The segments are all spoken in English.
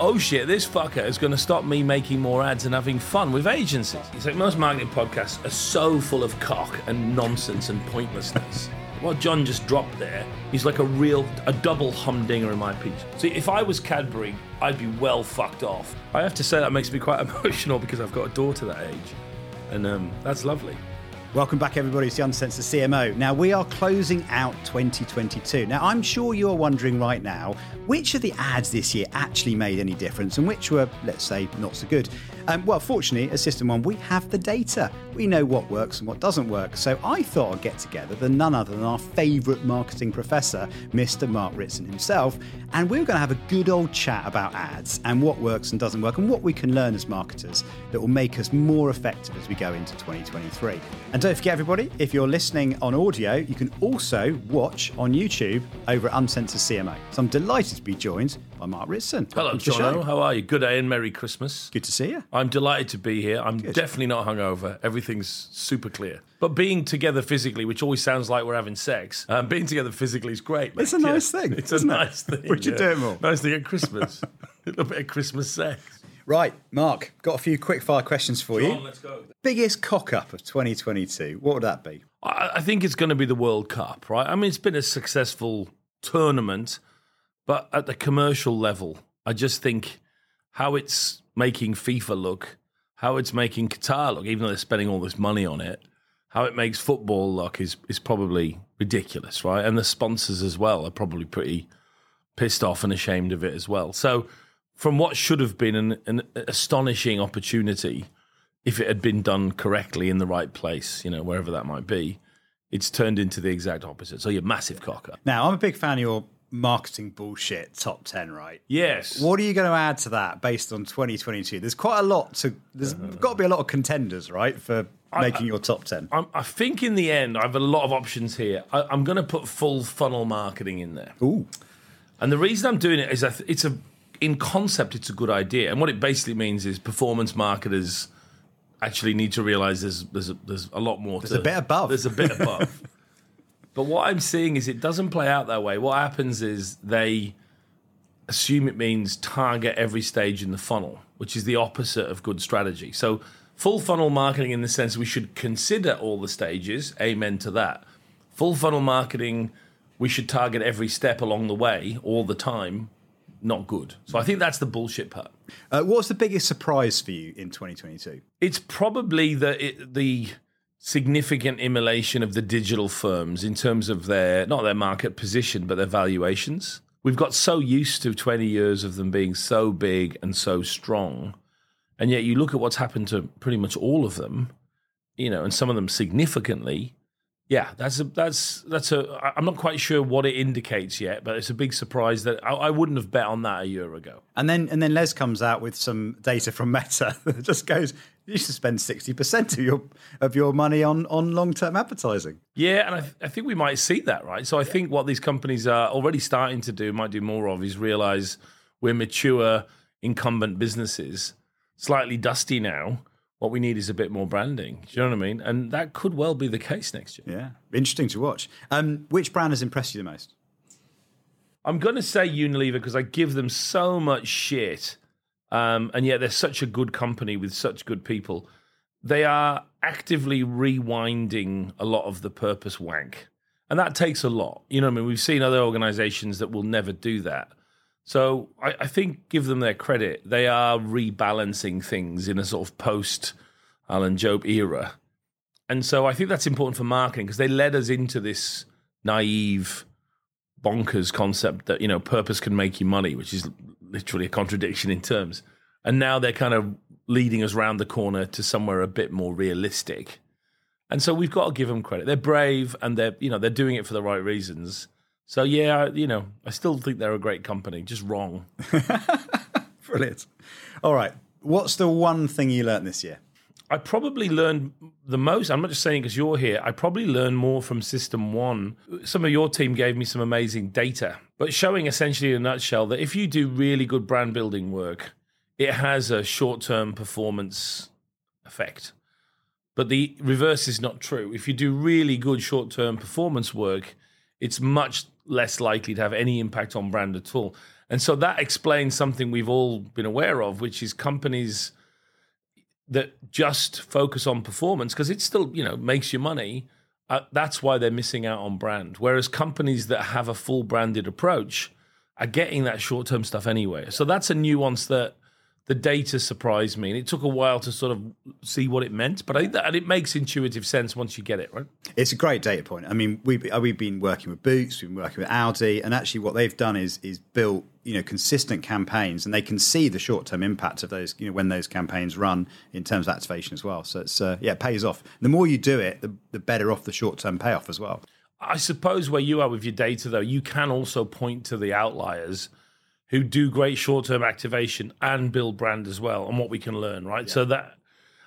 oh shit, this fucker is going to stop me making more ads and having fun with agencies. It's like most marketing podcasts are so full of cock and nonsense and pointlessness. what John just dropped there is like a real, a double humdinger in my piece. See, if I was Cadbury, I'd be well fucked off. I have to say that makes me quite emotional because I've got a daughter that age, and um, that's lovely. Welcome back, everybody, It's the Uncensored CMO. Now, we are closing out 2022. Now, I'm sure you're wondering right now which of the ads this year actually made any difference and which were, let's say, not so good. Um, well, fortunately, at System One, we have the data. We know what works and what doesn't work. So I thought I'd get together with none other than our favourite marketing professor, Mr. Mark Ritson himself, and we we're going to have a good old chat about ads and what works and doesn't work and what we can learn as marketers that will make us more effective as we go into 2023. And don't forget, everybody, if you're listening on audio, you can also watch on YouTube over at Uncensored CMO. So I'm delighted to be joined by Mark Ritson. Hello, John. How are you? Good day and Merry Christmas. Good to see you. I'm delighted to be here. I'm Good. definitely not hungover. Everything's super clear. But being together physically, which always sounds like we're having sex, um, being together physically is great. It's a nice yeah. thing. It's a nice it? thing. We should yeah. do it more. Nice thing at Christmas. a little bit of Christmas sex. Right, Mark, got a few quick fire questions for John, you. let's go. Biggest cock up of 2022, what would that be? I, I think it's going to be the World Cup, right? I mean, it's been a successful tournament, but at the commercial level, I just think how it's making FIFA look, how it's making Qatar look, even though they're spending all this money on it, how it makes football look is is probably ridiculous, right? And the sponsors as well are probably pretty pissed off and ashamed of it as well. So, from what should have been an, an astonishing opportunity, if it had been done correctly in the right place, you know, wherever that might be, it's turned into the exact opposite. So you're massive cocker. Now, I'm a big fan of your marketing bullshit top 10, right? Yes. What are you going to add to that based on 2022? There's quite a lot to, there's uh-huh. got to be a lot of contenders, right, for making your top 10. I'm, I think in the end, I have a lot of options here. I, I'm going to put full funnel marketing in there. Ooh. And the reason I'm doing it is I th- it's a in concept it's a good idea, and what it basically means is performance marketers actually need to realize there's there's a, there's a lot more. There's to, a bit above. There's a bit above. but what I'm seeing is it doesn't play out that way. What happens is they assume it means target every stage in the funnel, which is the opposite of good strategy. So full funnel marketing in the sense we should consider all the stages. Amen to that. Full funnel marketing, we should target every step along the way all the time. Not good. So I think that's the bullshit part. Uh, what's the biggest surprise for you in 2022? It's probably the it, the significant immolation of the digital firms in terms of their not their market position but their valuations. We've got so used to 20 years of them being so big and so strong. And yet you look at what's happened to pretty much all of them, you know, and some of them significantly. Yeah, that's a that's that's a. I'm not quite sure what it indicates yet, but it's a big surprise that I, I wouldn't have bet on that a year ago. And then and then Les comes out with some data from Meta that just goes, you should spend 60% of your of your money on on long-term advertising. Yeah, and I, th- I think we might see that, right? So I think what these companies are already starting to do, might do more of, is realize we're mature incumbent businesses, slightly dusty now. What we need is a bit more branding. Do you know what I mean? And that could well be the case next year. Yeah, interesting to watch. Um, which brand has impressed you the most? I'm going to say Unilever because I give them so much shit, um, and yet they're such a good company with such good people. They are actively rewinding a lot of the purpose wank, and that takes a lot. You know, what I mean, we've seen other organisations that will never do that. So I, I think give them their credit. They are rebalancing things in a sort of post Alan Jope era, and so I think that's important for marketing because they led us into this naive bonkers concept that you know purpose can make you money, which is literally a contradiction in terms. And now they're kind of leading us round the corner to somewhere a bit more realistic. And so we've got to give them credit. They're brave and they're you know they're doing it for the right reasons. So yeah, you know, I still think they're a great company, just wrong. Brilliant. All right. What's the one thing you learned this year? I probably learned the most. I'm not just saying because you're here. I probably learned more from System One. Some of your team gave me some amazing data, but showing essentially in a nutshell that if you do really good brand building work, it has a short term performance effect. But the reverse is not true. If you do really good short term performance work, it's much less likely to have any impact on brand at all. And so that explains something we've all been aware of, which is companies that just focus on performance because it still, you know, makes you money. Uh, that's why they're missing out on brand. Whereas companies that have a full branded approach are getting that short term stuff anyway. So that's a nuance that the data surprised me, and it took a while to sort of see what it meant. But I think that and it makes intuitive sense once you get it right. It's a great data point. I mean, we've we've been working with Boots, we've been working with Aldi, and actually, what they've done is is built you know consistent campaigns, and they can see the short term impact of those you know when those campaigns run in terms of activation as well. So it's uh, yeah, it pays off. The more you do it, the, the better off the short term payoff as well. I suppose where you are with your data, though, you can also point to the outliers who do great short term activation and build brand as well, and what we can learn, right? Yeah. So that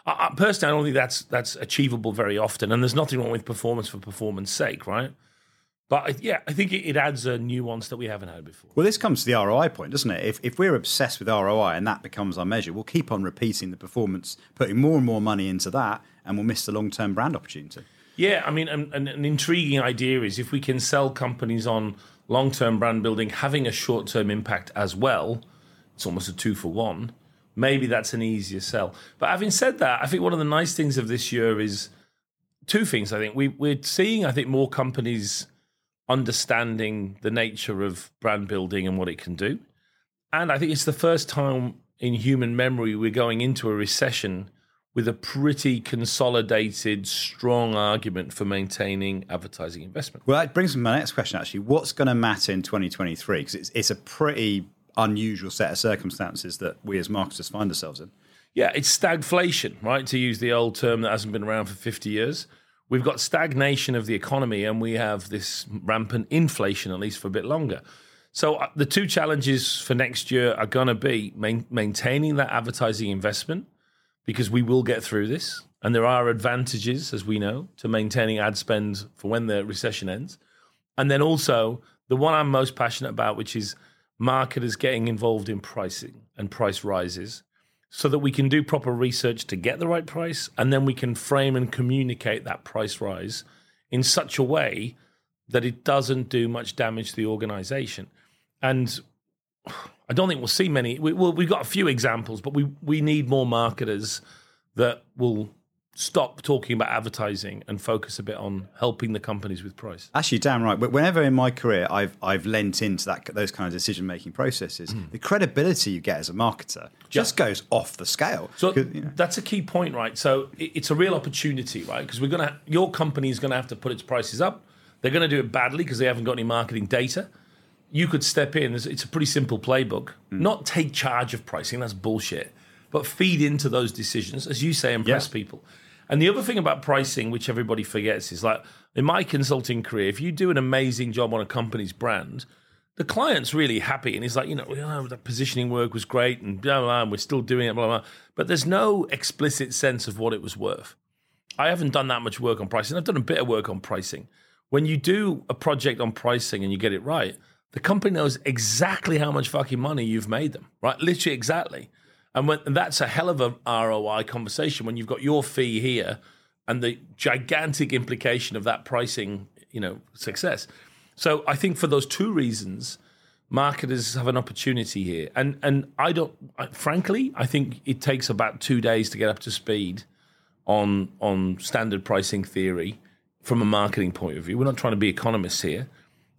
I, I, personally, I don't think that's that's achievable very often, and there's nothing wrong with performance for performance sake, right? But yeah, I think it, it adds a nuance that we haven't had before. Well, this comes to the ROI point, doesn't it? If, if we're obsessed with ROI and that becomes our measure, we'll keep on repeating the performance, putting more and more money into that, and we'll miss the long term brand opportunity. Yeah, I mean, an, an intriguing idea is if we can sell companies on long term brand building having a short term impact as well, it's almost a two for one. Maybe that's an easier sell. But having said that, I think one of the nice things of this year is two things. I think we, we're seeing, I think, more companies understanding the nature of brand building and what it can do. And I think it's the first time in human memory we're going into a recession with a pretty consolidated, strong argument for maintaining advertising investment. Well, that brings me to my next question, actually. What's going to matter in 2023? Because it's, it's a pretty unusual set of circumstances that we as marketers find ourselves in. Yeah, it's stagflation, right? To use the old term that hasn't been around for 50 years. We've got stagnation of the economy and we have this rampant inflation, at least for a bit longer. So uh, the two challenges for next year are going to be main, maintaining that advertising investment because we will get through this. And there are advantages, as we know, to maintaining ad spend for when the recession ends. And then also the one I'm most passionate about, which is marketers getting involved in pricing and price rises so that we can do proper research to get the right price. And then we can frame and communicate that price rise in such a way that it doesn't do much damage to the organization. And I don't think we'll see many. We, well, we've got a few examples, but we we need more marketers that will stop talking about advertising and focus a bit on helping the companies with price. Actually, damn right. But whenever in my career I've I've lent into that those kind of decision making processes, mm. the credibility you get as a marketer just yeah. goes off the scale. So you know. that's a key point, right? So it's a real opportunity, right? Because we're gonna your company is gonna have to put its prices up. They're going to do it badly because they haven't got any marketing data you could step in. It's a pretty simple playbook. Mm. Not take charge of pricing, that's bullshit, but feed into those decisions, as you say, impress yeah. people. And the other thing about pricing, which everybody forgets, is like in my consulting career, if you do an amazing job on a company's brand, the client's really happy and he's like, you know, oh, the positioning work was great and blah, blah, blah, and we're still doing it, blah, blah. But there's no explicit sense of what it was worth. I haven't done that much work on pricing. I've done a bit of work on pricing. When you do a project on pricing and you get it right, the company knows exactly how much fucking money you've made them, right? Literally exactly. And, when, and that's a hell of a ROI conversation when you've got your fee here and the gigantic implication of that pricing, you know, success. So I think for those two reasons, marketers have an opportunity here. And and I don't, I, frankly, I think it takes about two days to get up to speed on on standard pricing theory from a marketing point of view. We're not trying to be economists here.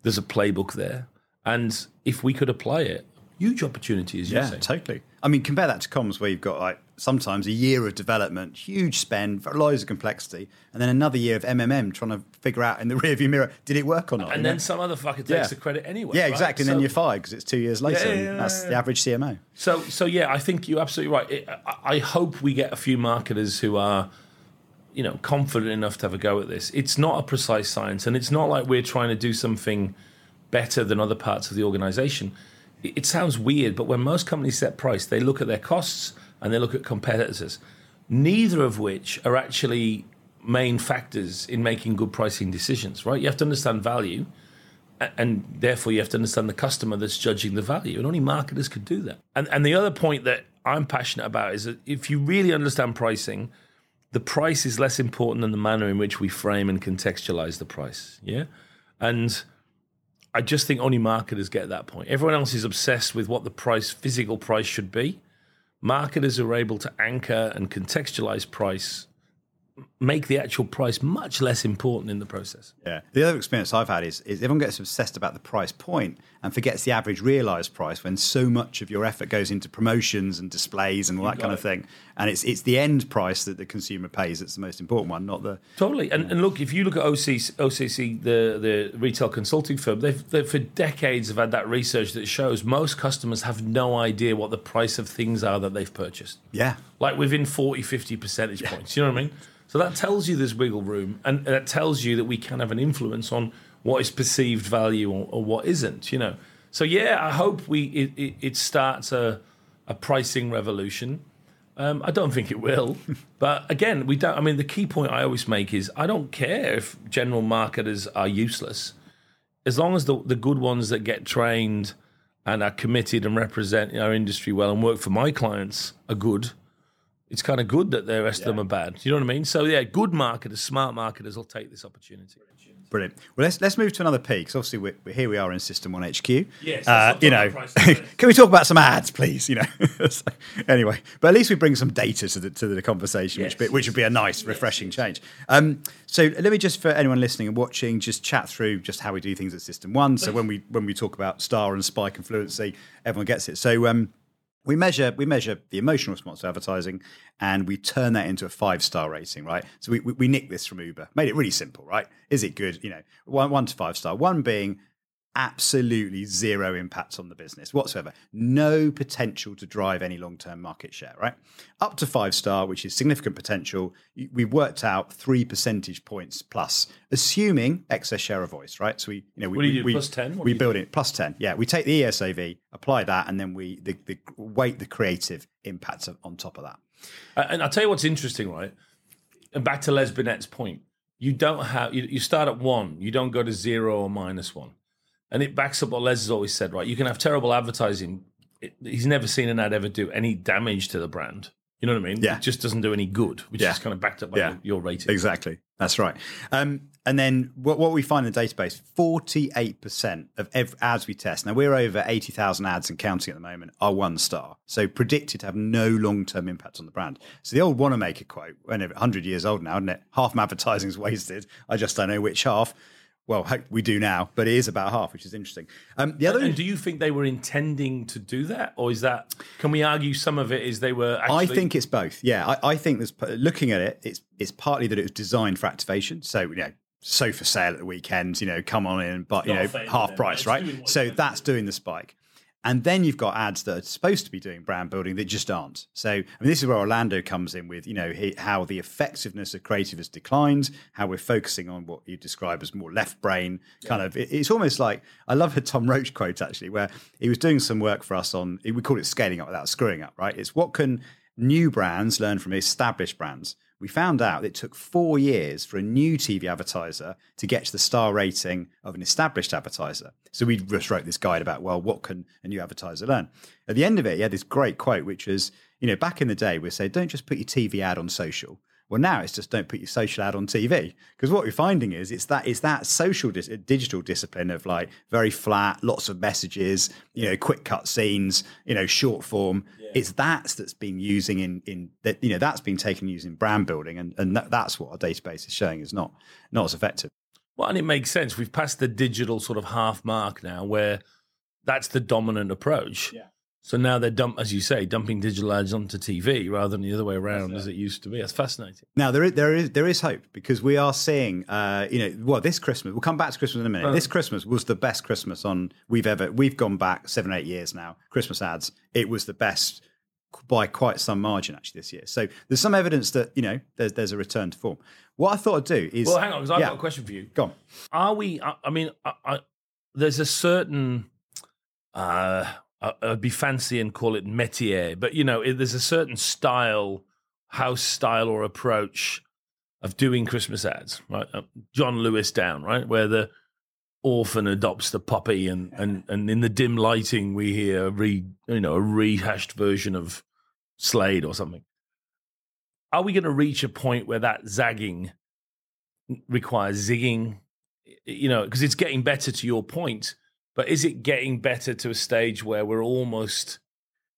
There's a playbook there. And if we could apply it, huge opportunity, as you yeah, say. totally. I mean, compare that to comms, where you've got like sometimes a year of development, huge spend, loads of complexity, and then another year of MMM trying to figure out in the rearview mirror, did it work or not? And then know? some other fucker takes yeah. the credit anyway. Yeah, exactly. Right? And so, then you're fired because it's two years later. Yeah, yeah, that's the average CMO. So, so yeah, I think you're absolutely right. It, I, I hope we get a few marketers who are you know confident enough to have a go at this. It's not a precise science, and it's not like we're trying to do something better than other parts of the organization. It sounds weird, but when most companies set price, they look at their costs and they look at competitors, neither of which are actually main factors in making good pricing decisions, right? You have to understand value, and therefore you have to understand the customer that's judging the value, and only marketers could do that. And, and the other point that I'm passionate about is that if you really understand pricing, the price is less important than the manner in which we frame and contextualize the price. Yeah. And I just think only marketers get that point. Everyone else is obsessed with what the price, physical price, should be. Marketers are able to anchor and contextualize price make the actual price much less important in the process. Yeah. The other experience I've had is, is everyone gets obsessed about the price point and forgets the average realized price when so much of your effort goes into promotions and displays and all that kind it. of thing. And it's it's the end price that the consumer pays that's the most important one, not the totally. And, and look, if you look at OCC, OCC the the retail consulting firm, they've, they've for decades have had that research that shows most customers have no idea what the price of things are that they've purchased. Yeah, like within 40, 50 percentage points. You know what I mean? So that tells you there's wiggle room, and that tells you that we can have an influence on what is perceived value or, or what isn't. You know. So yeah, I hope we it, it, it starts a a pricing revolution. Um, I don't think it will, but again, we don't. I mean, the key point I always make is I don't care if general marketers are useless, as long as the the good ones that get trained and are committed and represent our industry well and work for my clients are good it's kind of good that the rest yeah. of them are bad. You know what I mean? So yeah, good marketers, smart marketers will take this opportunity. Brilliant. Well, let's let's move to another P because obviously we're, we're, here we are in System One HQ. Yes. Uh, you know, can we talk about some ads, please? You know. so, anyway, but at least we bring some data to the to the conversation, yes. which be, which would be a nice, refreshing yes. change. Um, so let me just for anyone listening and watching, just chat through just how we do things at System One. So when we when we talk about star and spike and fluency, everyone gets it. So. Um, we measure we measure the emotional response to advertising and we turn that into a five star rating right? So we, we, we nick this from uber. Made it really simple right? Is it good? You know one, one to five star. One being absolutely zero impact on the business whatsoever. No potential to drive any long term market share, right? Up to five star, which is significant potential, we've worked out three percentage points plus, assuming excess share of voice, right? So we, you know, we, what do we, plus 10? we build it plus 10. Yeah. We take the ESOV, apply that, and then we the, the weight the creative impacts on top of that. And I'll tell you what's interesting, right? And back to Les Binet's point, you don't have, you, you start at one, you don't go to zero or minus one and it backs up what Les has always said, right? You can have terrible advertising. It, he's never seen an ad ever do any damage to the brand. You know what I mean? Yeah. It just doesn't do any good, which yeah. is kind of backed up by yeah. your, rating. Exactly. That's right. Um, and then what, what we find in the database 48% of every ads we test, now we're over 80,000 ads and counting at the moment, are one star. So predicted to have no long term impact on the brand. So the old Wanamaker quote, 100 years old now, isn't it? Half my advertising is wasted. I just don't know which half well, we do now, but it is about half, which is interesting. Um, the other, and do you think they were intending to do that, or is that? Can we argue some of it is they were? Actually... I think it's both. Yeah, I, I, think there's looking at it. It's it's partly that it was designed for activation. So you know, sofa sale at the weekends. You know, come on in, but you know, half price, right? So that's doing the spike. And then you've got ads that are supposed to be doing brand building that just aren't. So, I mean, this is where Orlando comes in with, you know, how the effectiveness of creative has declined, how we're focusing on what you describe as more left brain kind yeah. of. It's almost like I love a Tom Roach quote actually, where he was doing some work for us on. We call it scaling up without screwing up, right? It's what can new brands learn from established brands we found out it took four years for a new TV advertiser to get to the star rating of an established advertiser. So we just wrote this guide about, well, what can a new advertiser learn? At the end of it, he had this great quote, which was, you know, back in the day, we say, don't just put your TV ad on social. Well, now it's just don't put your social ad on TV because what we're finding is it's that it's that social dis- uh, digital discipline of like very flat, lots of messages, you know, quick cut scenes, you know, short form. Yeah. It's that that's been using in in that you know that's been taken using brand building, and and that, that's what our database is showing is not not as effective. Well, and it makes sense. We've passed the digital sort of half mark now, where that's the dominant approach. Yeah. So now they're dump, as you say, dumping digital ads onto TV rather than the other way around as it used to be. That's fascinating. Now there is there is there is hope because we are seeing, uh, you know, well, this Christmas we'll come back to Christmas in a minute. This Christmas was the best Christmas on we've ever we've gone back seven eight years now. Christmas ads, it was the best by quite some margin actually this year. So there's some evidence that you know there's there's a return to form. What I thought I'd do is well, hang on, because I've yeah. got a question for you. Go on. Are we? I, I mean, I, I, there's a certain. Uh, I'd be fancy and call it métier, but you know, it, there's a certain style, house style or approach of doing Christmas ads, right? Uh, John Lewis down, right, where the orphan adopts the puppy, and and and in the dim lighting we hear a re, you know, a rehashed version of Slade or something. Are we going to reach a point where that zagging requires zigging? You know, because it's getting better. To your point But is it getting better to a stage where we're almost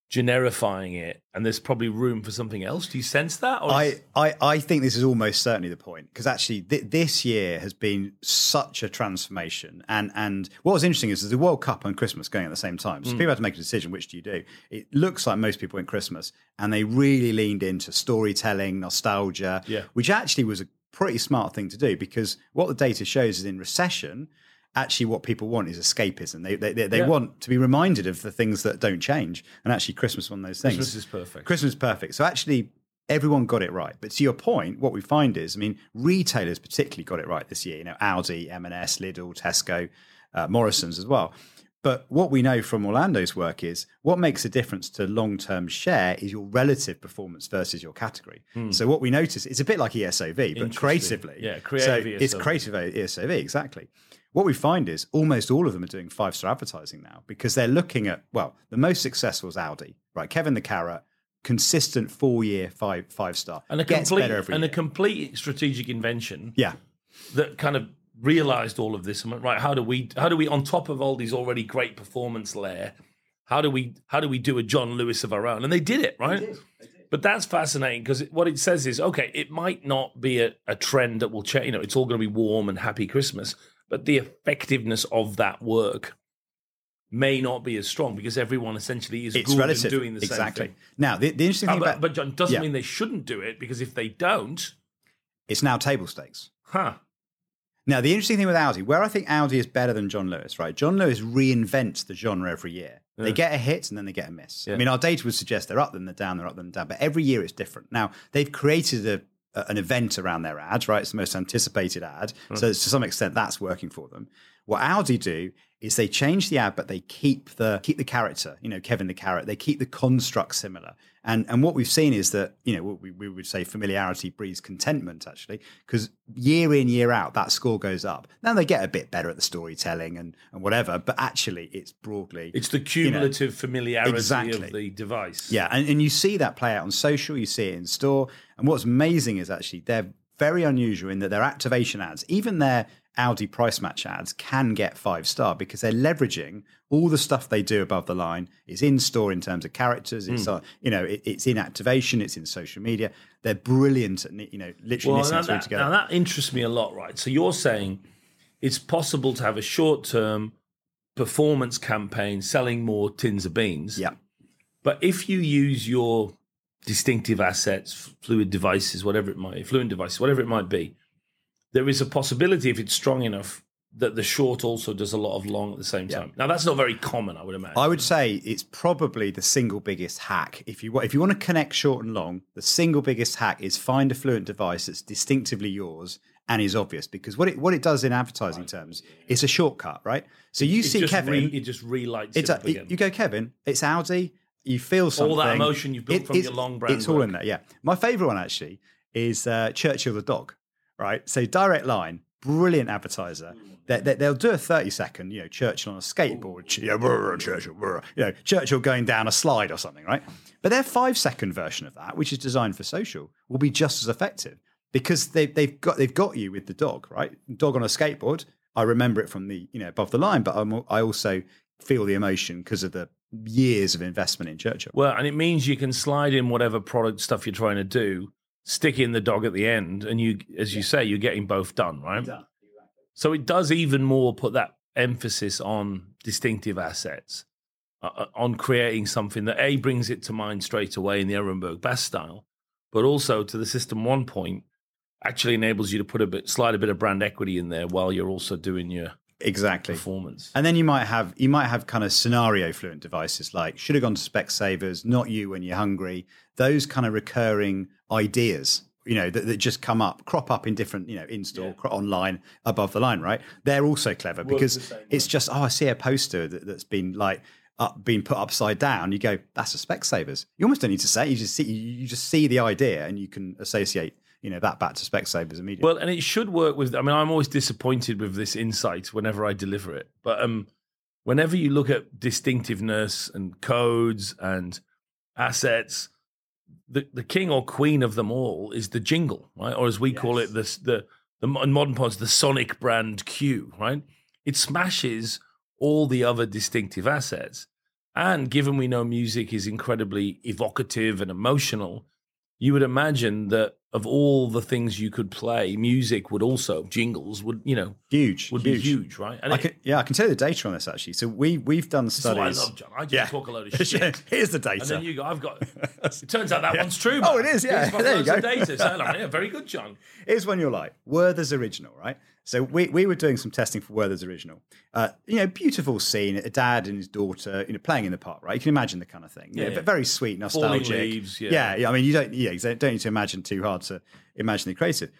generifying it and there's probably room for something else? Do you sense that? Or I, I, I think this is almost certainly the point because actually th- this year has been such a transformation. And and what was interesting is there's the World Cup and Christmas going at the same time. So hmm. people had to make a decision which do you do? It looks like most people went Christmas and they really leaned into storytelling, nostalgia, Yeah. which actually was a pretty smart thing to do because what the data shows is in recession, actually what people want is escapism. They they, they, they Yeah. want to be reminded of the things that don't change. And actually Christmas one of those things. Christmas is perfect. Christmas is perfect. So actually, everyone got it right. But to your point, what we find is, I mean, retailers particularly got it right this year. You know, Aldi, M&S, Lidl, Tesco, uh, Morrison's as well. But what we know from Orlando's work is what makes a difference to long-term share is your relative performance versus your category. So what we notice it's a bit like ESOV, but creatively. Yeah, So creative it's creative ESOV exactly. What we find is almost all of them are doing five-star advertising now because they're looking at well, the most successful is Aldi, right? Kevin the Carrot, consistent four-year five five star, and a gets complete every and year. a complete strategic invention yeah, that kind of realized all of this and went right how do we how do we on top of all these already great performance layer how do we how do we do a john lewis of our own? And they did it right? But that's fascinating because what it says is okay it might not be a, a trend that will change you know it's all going to be warm and happy christmas but the effectiveness of that work may not be as strong because everyone essentially is it's good relative. doing the exactly. same thing Now, the, the interesting Uh, thing but, about but john doesn't Yeah. mean they shouldn't do it because if they don't it's now table stakes. huh Now, the interesting thing with Aldi, where I think Aldi is better than John Lewis, right? John Lewis reinvents the genre every year. They get a hit and then they get a miss. I mean, our data would suggest they're up, then they're down, they're up, then they're down. But every year it's different. Now, they've created a- an event around their ad, right? It's the most anticipated ad. Hmm. So, to some extent, that's working for them. What Aldi do is they change the ad, but they keep the keep the character. You know, Kevin the Carrot. They keep the construct similar. And and what we've seen is that you know what we, we would say familiarity breeds contentment actually, because year in year out that score goes up. Now they get a bit better at the storytelling and and whatever, but actually it's broadly It's the cumulative familiarity Exactly. of the device. yeah, and, and you see that play out on social, you see it in store. And what's amazing is actually they're very unusual in that their activation ads, even their Aldi price match ads, can get five star because they're leveraging all the stuff they do above the line is in store in terms of characters. It's uh, you know it, it's in activation, it's in social media. They're brilliant at you know literally Well, listening to it that, together. now that interests me a lot, right? So you're saying it's possible to have a short term performance campaign selling more tins of beans. yeah, But if you use your distinctive assets, fluid devices, whatever it might, be, fluent devices, whatever it might be, there is a possibility if it's strong enough that the short also does a lot of long at the same time. Now that's not very common, I would imagine. I would say it's probably the single biggest hack. If you if you want to connect short and long, the single biggest hack is find a fluent device that's distinctively yours and is obvious. Because what it what it does in advertising terms, it's a shortcut, right? So you it see Kevin, re- it just relights it's it a, up again. you go Kevin, it's Aldi. You feel something. All that emotion you've built from your long brand It's all in there. Yeah, my favourite one actually is uh, Churchill the dog. Right, so direct line, brilliant advertiser. Hmm. They, they, they'll do a thirty second, you know, Churchill on a skateboard, yeah, brr, Churchill, brr, you know, Churchill going down a slide or something, right? But their five second version of that, which is designed for social, will be just as effective because they, they've got they've got you with the dog, right? Dog on a skateboard. I remember it from the you know above the line, but I'm, I also feel the emotion because of the years of investment in Churchill. Well, and it means you can slide in whatever product stuff you're trying to do, stick in the dog at the end, and you, as you say, you're getting both done, right? So it does even more put that emphasis on distinctive assets, uh, uh, on creating something that a brings it to mind straight away in the Ehrenberg Bass style, but also to the system one point actually enables you to put a bit, slide a bit of brand equity in there while you're also doing your Exactly. performance. And then you might have you might have kind of scenario fluent devices like should have gone to Specsavers, not you when you're hungry. Those kind of recurring ideas, you know, that, that just come up, crop up in different, you know, in store, cro- online, above the line, right? They're also clever because it's just oh, I see a poster that, that's been like up, been put upside down. You go, that's a Specsavers. You almost don't need to say. it. You just see you you just see the idea and you can associate, you know, that back to Specsavers immediately. Well, and it should work with. I mean, I'm always disappointed with this insight whenever I deliver it. But um, whenever you look at distinctiveness and codes and assets, the the king or queen of them all is the jingle, right? Or as we call it, the the in modern parts, the Sonic brand cue, right? It smashes all the other distinctive assets. And given we know music is incredibly evocative and emotional, you would imagine that of all the things you could play, music would also jingles would you know Huge, would huge. be huge, right? And I it- can, yeah, I can tell you the data on this actually. So we we've done studies. I love, John. I just Yeah. talk a load of shit. Here's the data, And then you go, I've got. It turns out that one's true. Oh, it is, yeah. There you go. Data. So, like, yeah, very good, John. Here's one you're like Werther's original, right? So we, we were doing some testing for Werther's original. Uh, you know, beautiful scene, a dad and his daughter, you know, playing in the park, right? You can imagine the kind of thing. Know, Yeah. but very sweet, nostalgic. leaves, yeah. yeah, yeah. I mean, you don't, yeah, you don't need to imagine too hard to imagine the creative.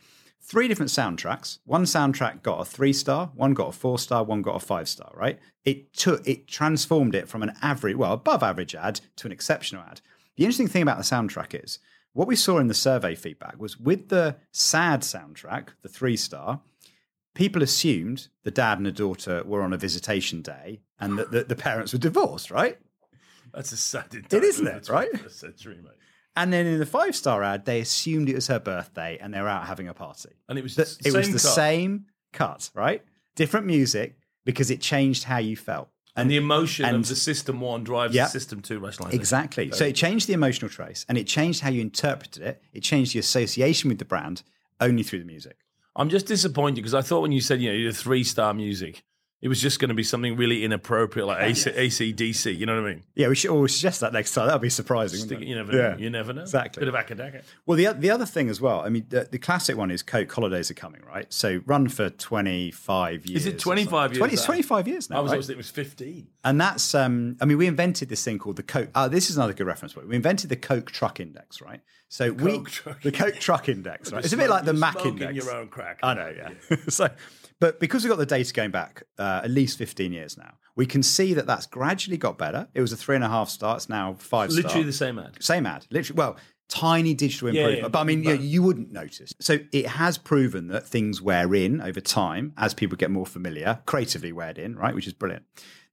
Three different soundtracks. One soundtrack got a three star, one got a four star, one got a five star. Right? It took it transformed it from an average, well, above average ad to an exceptional ad. The interesting thing about the soundtrack is what we saw in the survey feedback was with the sad soundtrack, the three star, people assumed the dad and the daughter were on a visitation day and that the, the parents were divorced, right? That's a sad It isn't it, right? Century, mate. And then in the five star ad, they assumed it was her birthday and they were out having a party. And it was That- the it was same the cut. same cut, right? Different music because it changed how you felt. And the emotion and- of the System One drives Yeah. the System Two rationalization. Exactly. So it changed the emotional trace and it changed how you interpreted it. It changed the association with the brand only through the music. I'm just disappointed because I thought when you said you know you three star music, it was just going to be something really inappropriate like AC, AC/DC. You know what I mean? Yeah, we should always suggest that next time. That would be surprising. Wouldn't you never know. Yeah. You never know. Exactly. Bit of academic. Well, the, the other thing as well, I mean, the, the classic one is Coke holidays are coming, right? So run for 25 years. Is it 25 years 20, it's 25 years now. I was right? always it was 15. And that's, um, I mean, we invented this thing called the Coke. Uh, this is another good reference point. We invented the Coke Truck Index, right? So we, Coke Truck the Coke Truck Index, right? It's a bit like the Mac Index. your own crack. I know, yeah. so, but because we've got the data going back uh, at least 15 years now, we can see that that's gradually got better. It was a three and a half star. It's now five star. Literally the same ad. Same ad, literally. Well, tiny digital improvement, yeah, but I mean, but- you, you wouldn't notice. So it has proven that things wear in over time as people get more familiar, creatively wear in, right? Which is brilliant.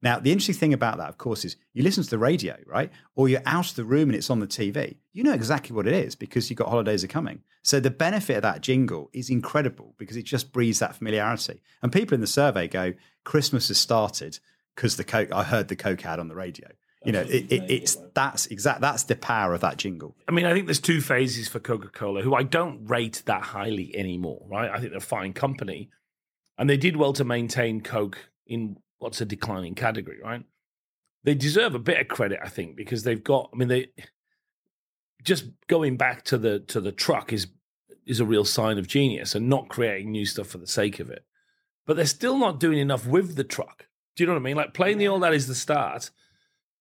Now, the interesting thing about that, of course, is you listen to the radio, right? Or you're out of the room and it's on the TV. You know exactly what it is because you've got holidays are coming. So the benefit of that jingle is incredible because it just breeds that familiarity. And people in the survey go, Christmas has started because the Coke, I heard the Coke ad on the radio. You know, it, it, it's that's exact. That's the power of that jingle. I mean, I think there's two phases for Coca Cola, who I don't rate that highly anymore, right? I think they're a fine company. And they did well to maintain Coke in what's a declining category, right? They deserve a bit of credit, I think, because they've got, I mean, they just going back to the to the truck is is a real sign of genius and not creating new stuff for the sake of it. But they're still not doing enough with the truck. Do you know what I mean? Like playing the old that is the start.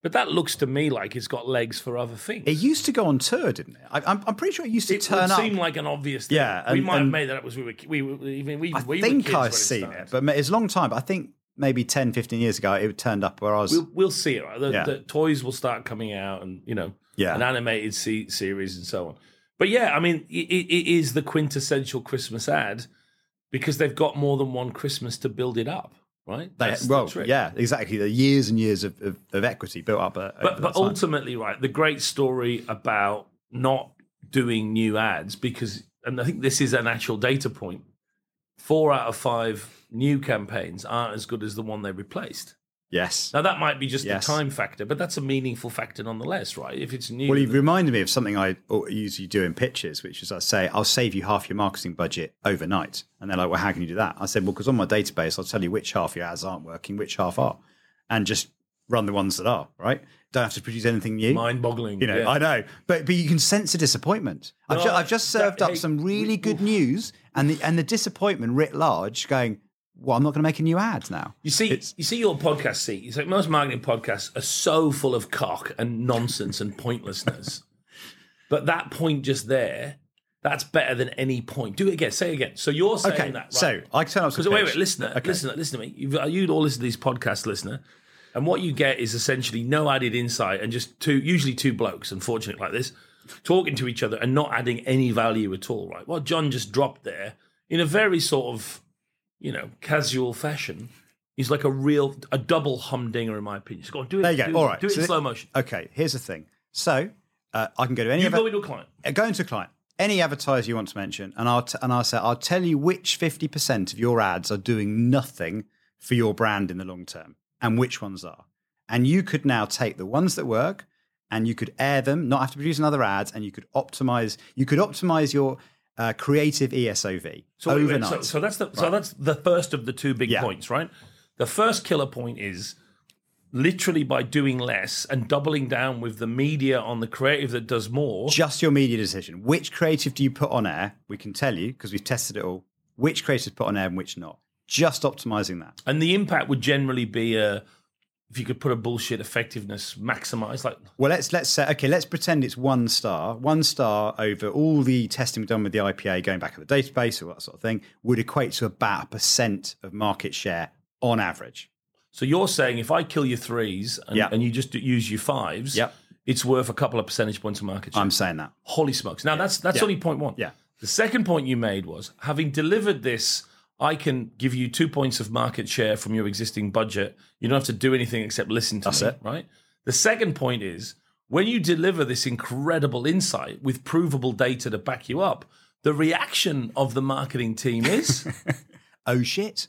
But that looks to me like it's got legs for other things. It used to go on tour, didn't it? I, I'm, I'm pretty sure it used to It turn would up. seem like an obvious thing. Yeah, we might have made that up as we were we even we, I we think I've seen it, but it's a long time. But I think maybe 10, 15 years ago, it turned up where I was. we'll we'll see it. Right? The, Yeah. the toys will start coming out, and you know, Yeah. an animated se- series and so on. But yeah, I mean, it, it is the quintessential Christmas ad because they've got more than one Christmas to build it up, right? they, That's the well, trick. yeah, exactly. The years and years of, of, of equity built up. Uh, but but ultimately, right, the great story about not doing new ads because, and I think this is an actual data point. Four out of five new campaigns aren't as good as the one they replaced. yes. Now that might be just Yes. a time factor, but that's a meaningful factor nonetheless, right? If it's new, Well, you reminded me of something I usually do in pitches, which is I say, I'll save you half your marketing budget overnight. And they're like, well, how can you do that? I said, well, because on my database, I'll tell you which half your ads aren't working, which half are, and just run the ones that are, right? Don't have to produce anything new. mind-boggling. You know, yeah. I know, but but you can sense the disappointment. I've, No, ju- I've just that- served up hey, some really good news, and the and the disappointment writ large, going, well, I'm not going to make a new ad now. You see, It's- you see your podcast seat. It's like most marketing podcasts are so full of cock and nonsense and pointlessness. but that point just there, that's better than any point. Do it again. Say it again. So you're saying Okay, that, right? so I turn up Because wait, wait, listener, Okay. listen, listen to me. You've, you'd all listen to these podcasts, listener, and what you get is essentially no added insight and just two, usually two blokes, unfortunate like this, talking to each other and not adding any value at all. Right? What John just dropped there in a very sort of, you know, casual fashion. He's like a real, a double humdinger in my opinion. Just go on, do it. There you go. Do, All right. do it So in slow motion. Okay, here's the thing. So uh, I can go to any You of go into a client. uh, go into a client, any advertiser you want to mention, and I'll t- and I'll say I'll tell you which fifty percent of your ads are doing nothing for your brand in the long term, and which ones are. And you could now take the ones that work and you could air them, not have to produce another ads, and you could optimize. You could optimize your uh, creative ESOV So, wait, wait, overnight. so, so that's the so that's the first of the two big Yeah. points, right? The first killer point is literally by doing less and doubling down with the media on the creative that does more. just your media decision. Which creative do you put on air? We can tell you because we've tested it all. Which creative put on air and which not. Just optimizing that. And the impact would generally be a if you could put a bullshit effectiveness maximize like Well, let's let's say okay. Let's pretend it's one star. One star over all the testing we've done with the IPA, going back to the database or that sort of thing, would equate to about a percent of market share on average. so you're saying if I kill your threes and, Yeah. and you just use your fives, Yep. it's worth a couple of percentage points of market share. I'm saying that. Holy smokes. Now that's that's Yeah. only point one. Yeah. The second point you made was having delivered this, I can give you two points of market share from your existing budget. You don't have to do anything except listen to That's me. it. Right. The second point is when you deliver this incredible insight with provable data to back you up, the reaction of the marketing team is Oh shit!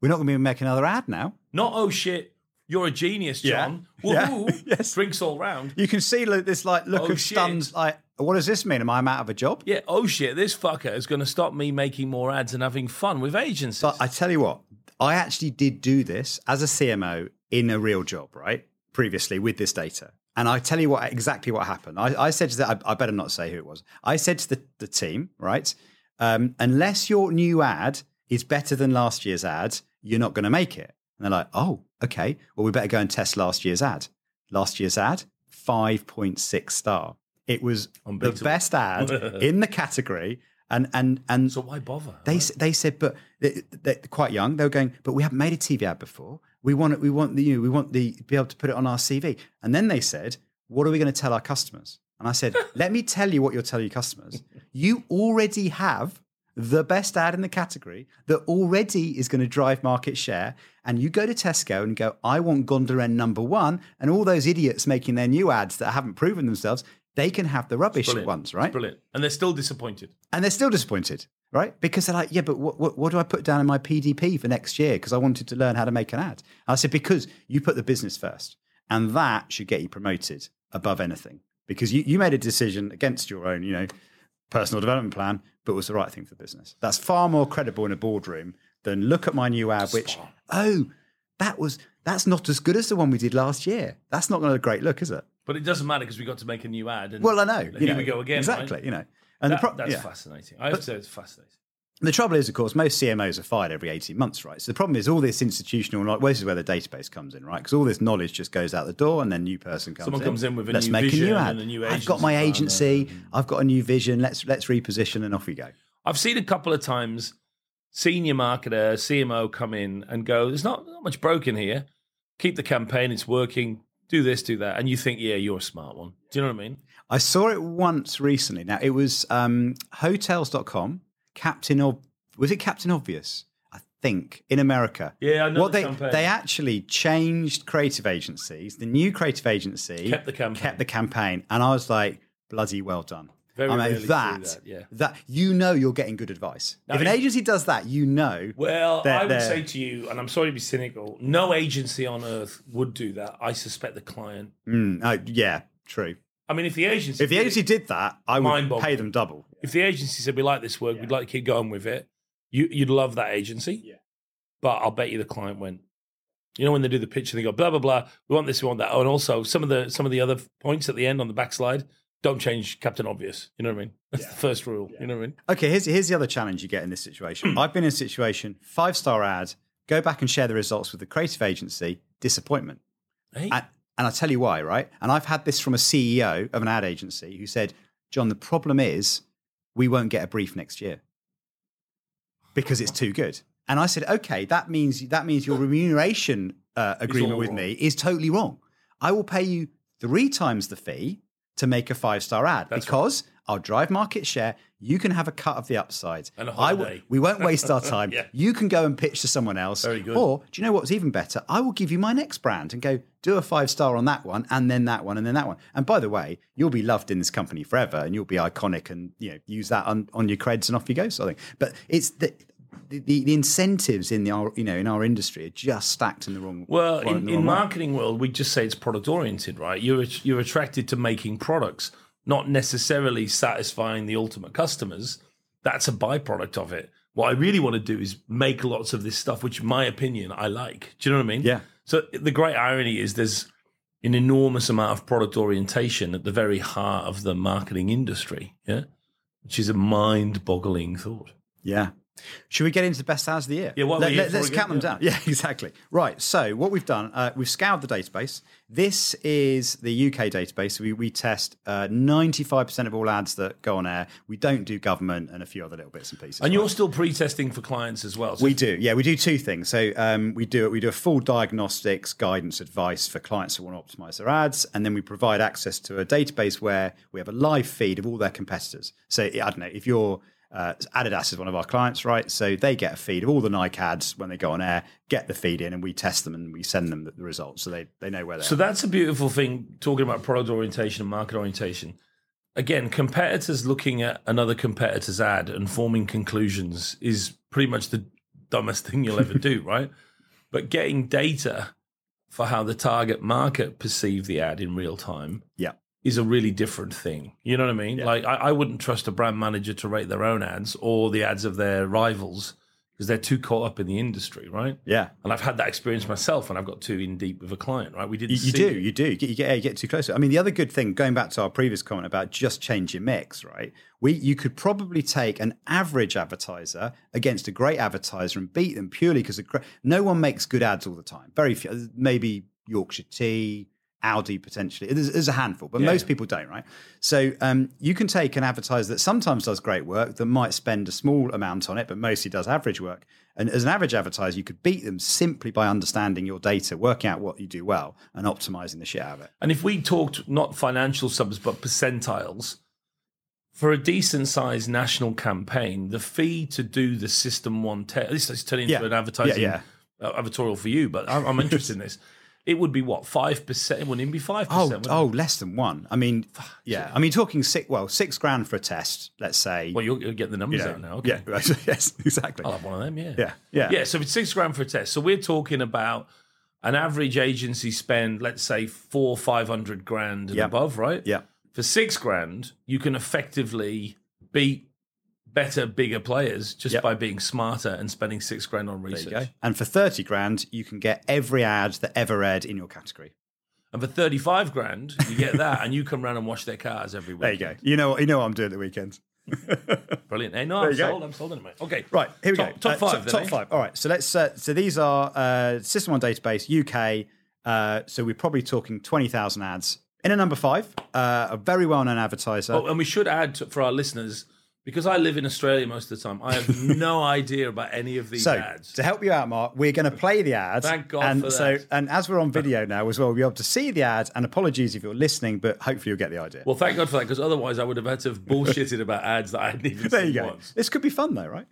We're not going to be making another ad now. not oh shit, you're a genius, John. Yeah. Woohoo. Yes. Drinks all round. You can see like, this like look Oh, of shit. stunned. Like, what does this mean? Am I out of a job? Yeah, oh shit, this fucker is going to stop me making more ads and having fun with agencies. But I tell you what, I actually did do this as a CMO in a real job, right? Previously with this data. And I tell you what exactly what happened. I, I said to the, I, I better not say who it was. I said to the, the team, right? Um, unless your new ad is better than last year's ad, you're not going to make it. And they're like, oh, okay. Well, we better go and test last year's ad. Last year's ad, 5.6 star. It was the best ad in the category. And, and, and so why bother? they s- they said, but they, they're quite young. They were going, but we haven't made a TV ad before. We want it. We want the you know, we want the be able to put it on our CV. And then they said, what are we going to tell our customers? And I said, let me tell you what you'll tell your customers. You already have the best ad in the category that already is going to drive market share. And you go to Tesco and go, I want gondola end number one. And all those idiots making their new ads that haven't proven themselves, they can have the rubbish ones, right? Brilliant. And they're still disappointed. and they're still disappointed, right? Because they're like, yeah, but what, what, what do I put down in my PDP for next year? Because I wanted to learn how to make an ad. And I said, because you put the business first, and that should get you promoted above anything. Because you, you made a decision against your own, you know, personal development plan, but was the right thing for the business. That's far more credible in a boardroom than look at my new ad, which, oh, that was that's not as good as the one we did last year. That's not going to a great look, is it? But it doesn't matter because we got to make a new ad. And Well, I know. Here know, we go again. Exactly. right? You know, and That- the pro- that's yeah. fascinating. I have to say it's fascinating. The trouble is, of course, most CMOs are fired every 18 months, right? So the problem is all this institutional knowledge, well, this is where the database comes in, right? Because all this knowledge just goes out the door and then new person comes Someone in. comes in with a let's new make a vision new ad. and a new I've got my agency agency, I've got a new vision, let's let's reposition and off we go. I've seen a couple of times senior marketer, CMO come in and go, there's not, not much broken here. Keep the campaign, it's working. Do this, do that. And you think, yeah, you're a smart one. Do you know what I mean? I saw it once recently. Now, it was um, hotels.com, Captain of, was it Captain Obvious? I think in America. Yeah, I know What the they campaign. they actually changed creative agencies. The new creative agency Kept the campaign. kept the campaign, and I was like, bloody well done. Very I rarely mean, do that, that, yeah. that you know you're getting good advice. Now, if an if- agency does that, you know. Well, They're- I would they're- say to you, and I'm sorry to be cynical, no agency on earth would do that. I suspect the client. Mm, oh, yeah, true. I mean, if the agency, If the agency did that, I would Mind-boggling. pay them double. If the agency said we like this work, we'd like to keep going with it, you, you'd love that agency. Yeah. But I'll bet you the client went. You know when they do the pitch and they go blah blah blah. We want this, we want that. Oh, and also some of the some of the other points at the end on the backslide. Don't change Captain Obvious. You know what I mean? That's the first rule. You know what I mean? Okay, here's here's the other challenge you get in this situation. I've been in a situation, five star ad, go back and share the results with the creative agency, disappointment. Hey, And, and I'll tell you why, right? And I've had this from a CEO of an ad agency who said, John, the problem is we won't get a brief next year because it's too good. And I said, okay, that means that means your remuneration uh, agreement with wrong. me is totally wrong. I will pay you three times the fee to make a five star ad That's because I'll drive market share. You can have a cut of the upside. And a I holiday. we won't waste our time. Yeah. You can go and pitch to someone else. Very good. Or do you know what's even better? I will give you my next brand and go do a five star on that one, and then that one, and then that one. And by the way, you'll be loved in this company forever, and you'll be iconic, and you know use that on, on your creds, and off you go, sort of thing. But it's the the, the, the incentives in the our you know in our industry are just stacked in the wrong. Well, in, in wrong way. marketing world, we just say it's product oriented, right? You're you're attracted to making products, not necessarily satisfying the ultimate customers. That's a byproduct of it. What I really want to do is make lots of this stuff, which, in my opinion, I like. Do you know what I mean? Yeah. So the great irony is there's an enormous amount of product orientation at the very heart of the marketing industry. Yeah, which is a mind-boggling thought. Yeah. Should we get into the best ads of the year? Yeah, what Let, you us count them Yeah. down. Yeah, exactly. Right. So what we've done, uh, we've scoured the database. This is the UK database. We, we test uh, 95% of all ads that go on air. We don't do government and a few other little bits and pieces. And you're still pre-testing for clients as well. So We do, yeah. We do two things. So um, we do we do a full diagnostics, guidance, advice for clients who want to optimize their ads, and then we provide access to a database where we have a live feed of all their competitors. So I don't know if you're uh, Adidas is one of our clients, right? So they get a feed of all the Nike ads when they go on air, get the feed in, and we test them and we send them the, results, so they they know where they So are. that's a beautiful thing talking about product orientation and market orientation. Again, competitors looking at another competitor's ad and forming conclusions is pretty much the dumbest thing you'll ever do, right? But getting data for how the target market perceive the ad in real time Yeah, is a really different thing. You know what I mean? Like I, I wouldn't trust a brand manager to rate their own ads or the ads of their rivals because they're too caught up in the industry, right? yeah. And I've had that experience myself when I've got too in deep with a client, right? We didn't You, you do, it. you do. You get, you get, you get too close. I mean, the other good thing, going back to our previous comment about just change your mix, right? We, you could probably take an average advertiser against a great advertiser and beat them purely because no one makes good ads all the time. Very few, maybe Yorkshire Tea, Audi potentially. There's, there's a handful, but Yeah. most people don't, right? So um, you can take an advertiser that sometimes does great work, that might spend a small amount on it, but mostly does average work. And as an average advertiser, you could beat them simply by understanding your data, working out what you do well, and optimizing the shit out of it. And if we talked not financial subs but percentiles, for a decent sized national campaign, the fee to do the system one test, this is turning into Yeah. an advertising Yeah, uh, advertorial for you, but I'm, I'm interested in this. It would be what five percent? It wouldn't even be five oh, percent. oh, less than one. I mean, yeah. I mean, talking six. Well, six grand for a test. Let's say. well, you'll, you'll get the numbers you know, out now. Okay. Yeah. yes. Exactly. I'll have one of them. Yeah. Yeah, yeah. Yeah. So it's six grand for a test. So we're talking about an average agency spend, let's say four, five hundred grand and Yeah. above, right? Yeah. For six grand, you can effectively beat better, bigger players just Yep. by being smarter and spending six grand on There research. you go. And for thirty grand, you can get every ad that ever aired in your category. And for thirty-five grand, you get that, and you come round and wash their cars every week. There you go. You know. You know what I'm doing the weekend. Brilliant. Hey, no, I'm sold. I'm sold on it, mate. Okay. Right, here we top, go. Top Uh, five. Top, top eh? five. All right. So let's. Uh, so these are uh, System One database UK. Uh, so we're probably talking twenty thousand ads. In a number five, uh, a very well-known advertiser. Oh, and we should add to, for our listeners because I live in Australia most of the time. I have no idea about any of these so ads. to help you out, Mark, we're going to play the ad. Thank God and for so, that. and as we're on video now as well, we'll be able to see the ad. And apologies if you're listening, but hopefully you'll get the idea. Well, thank God for that because otherwise I would have had to have bullshitted about ads that I hadn't even there seen you go. once. This could be fun though, right?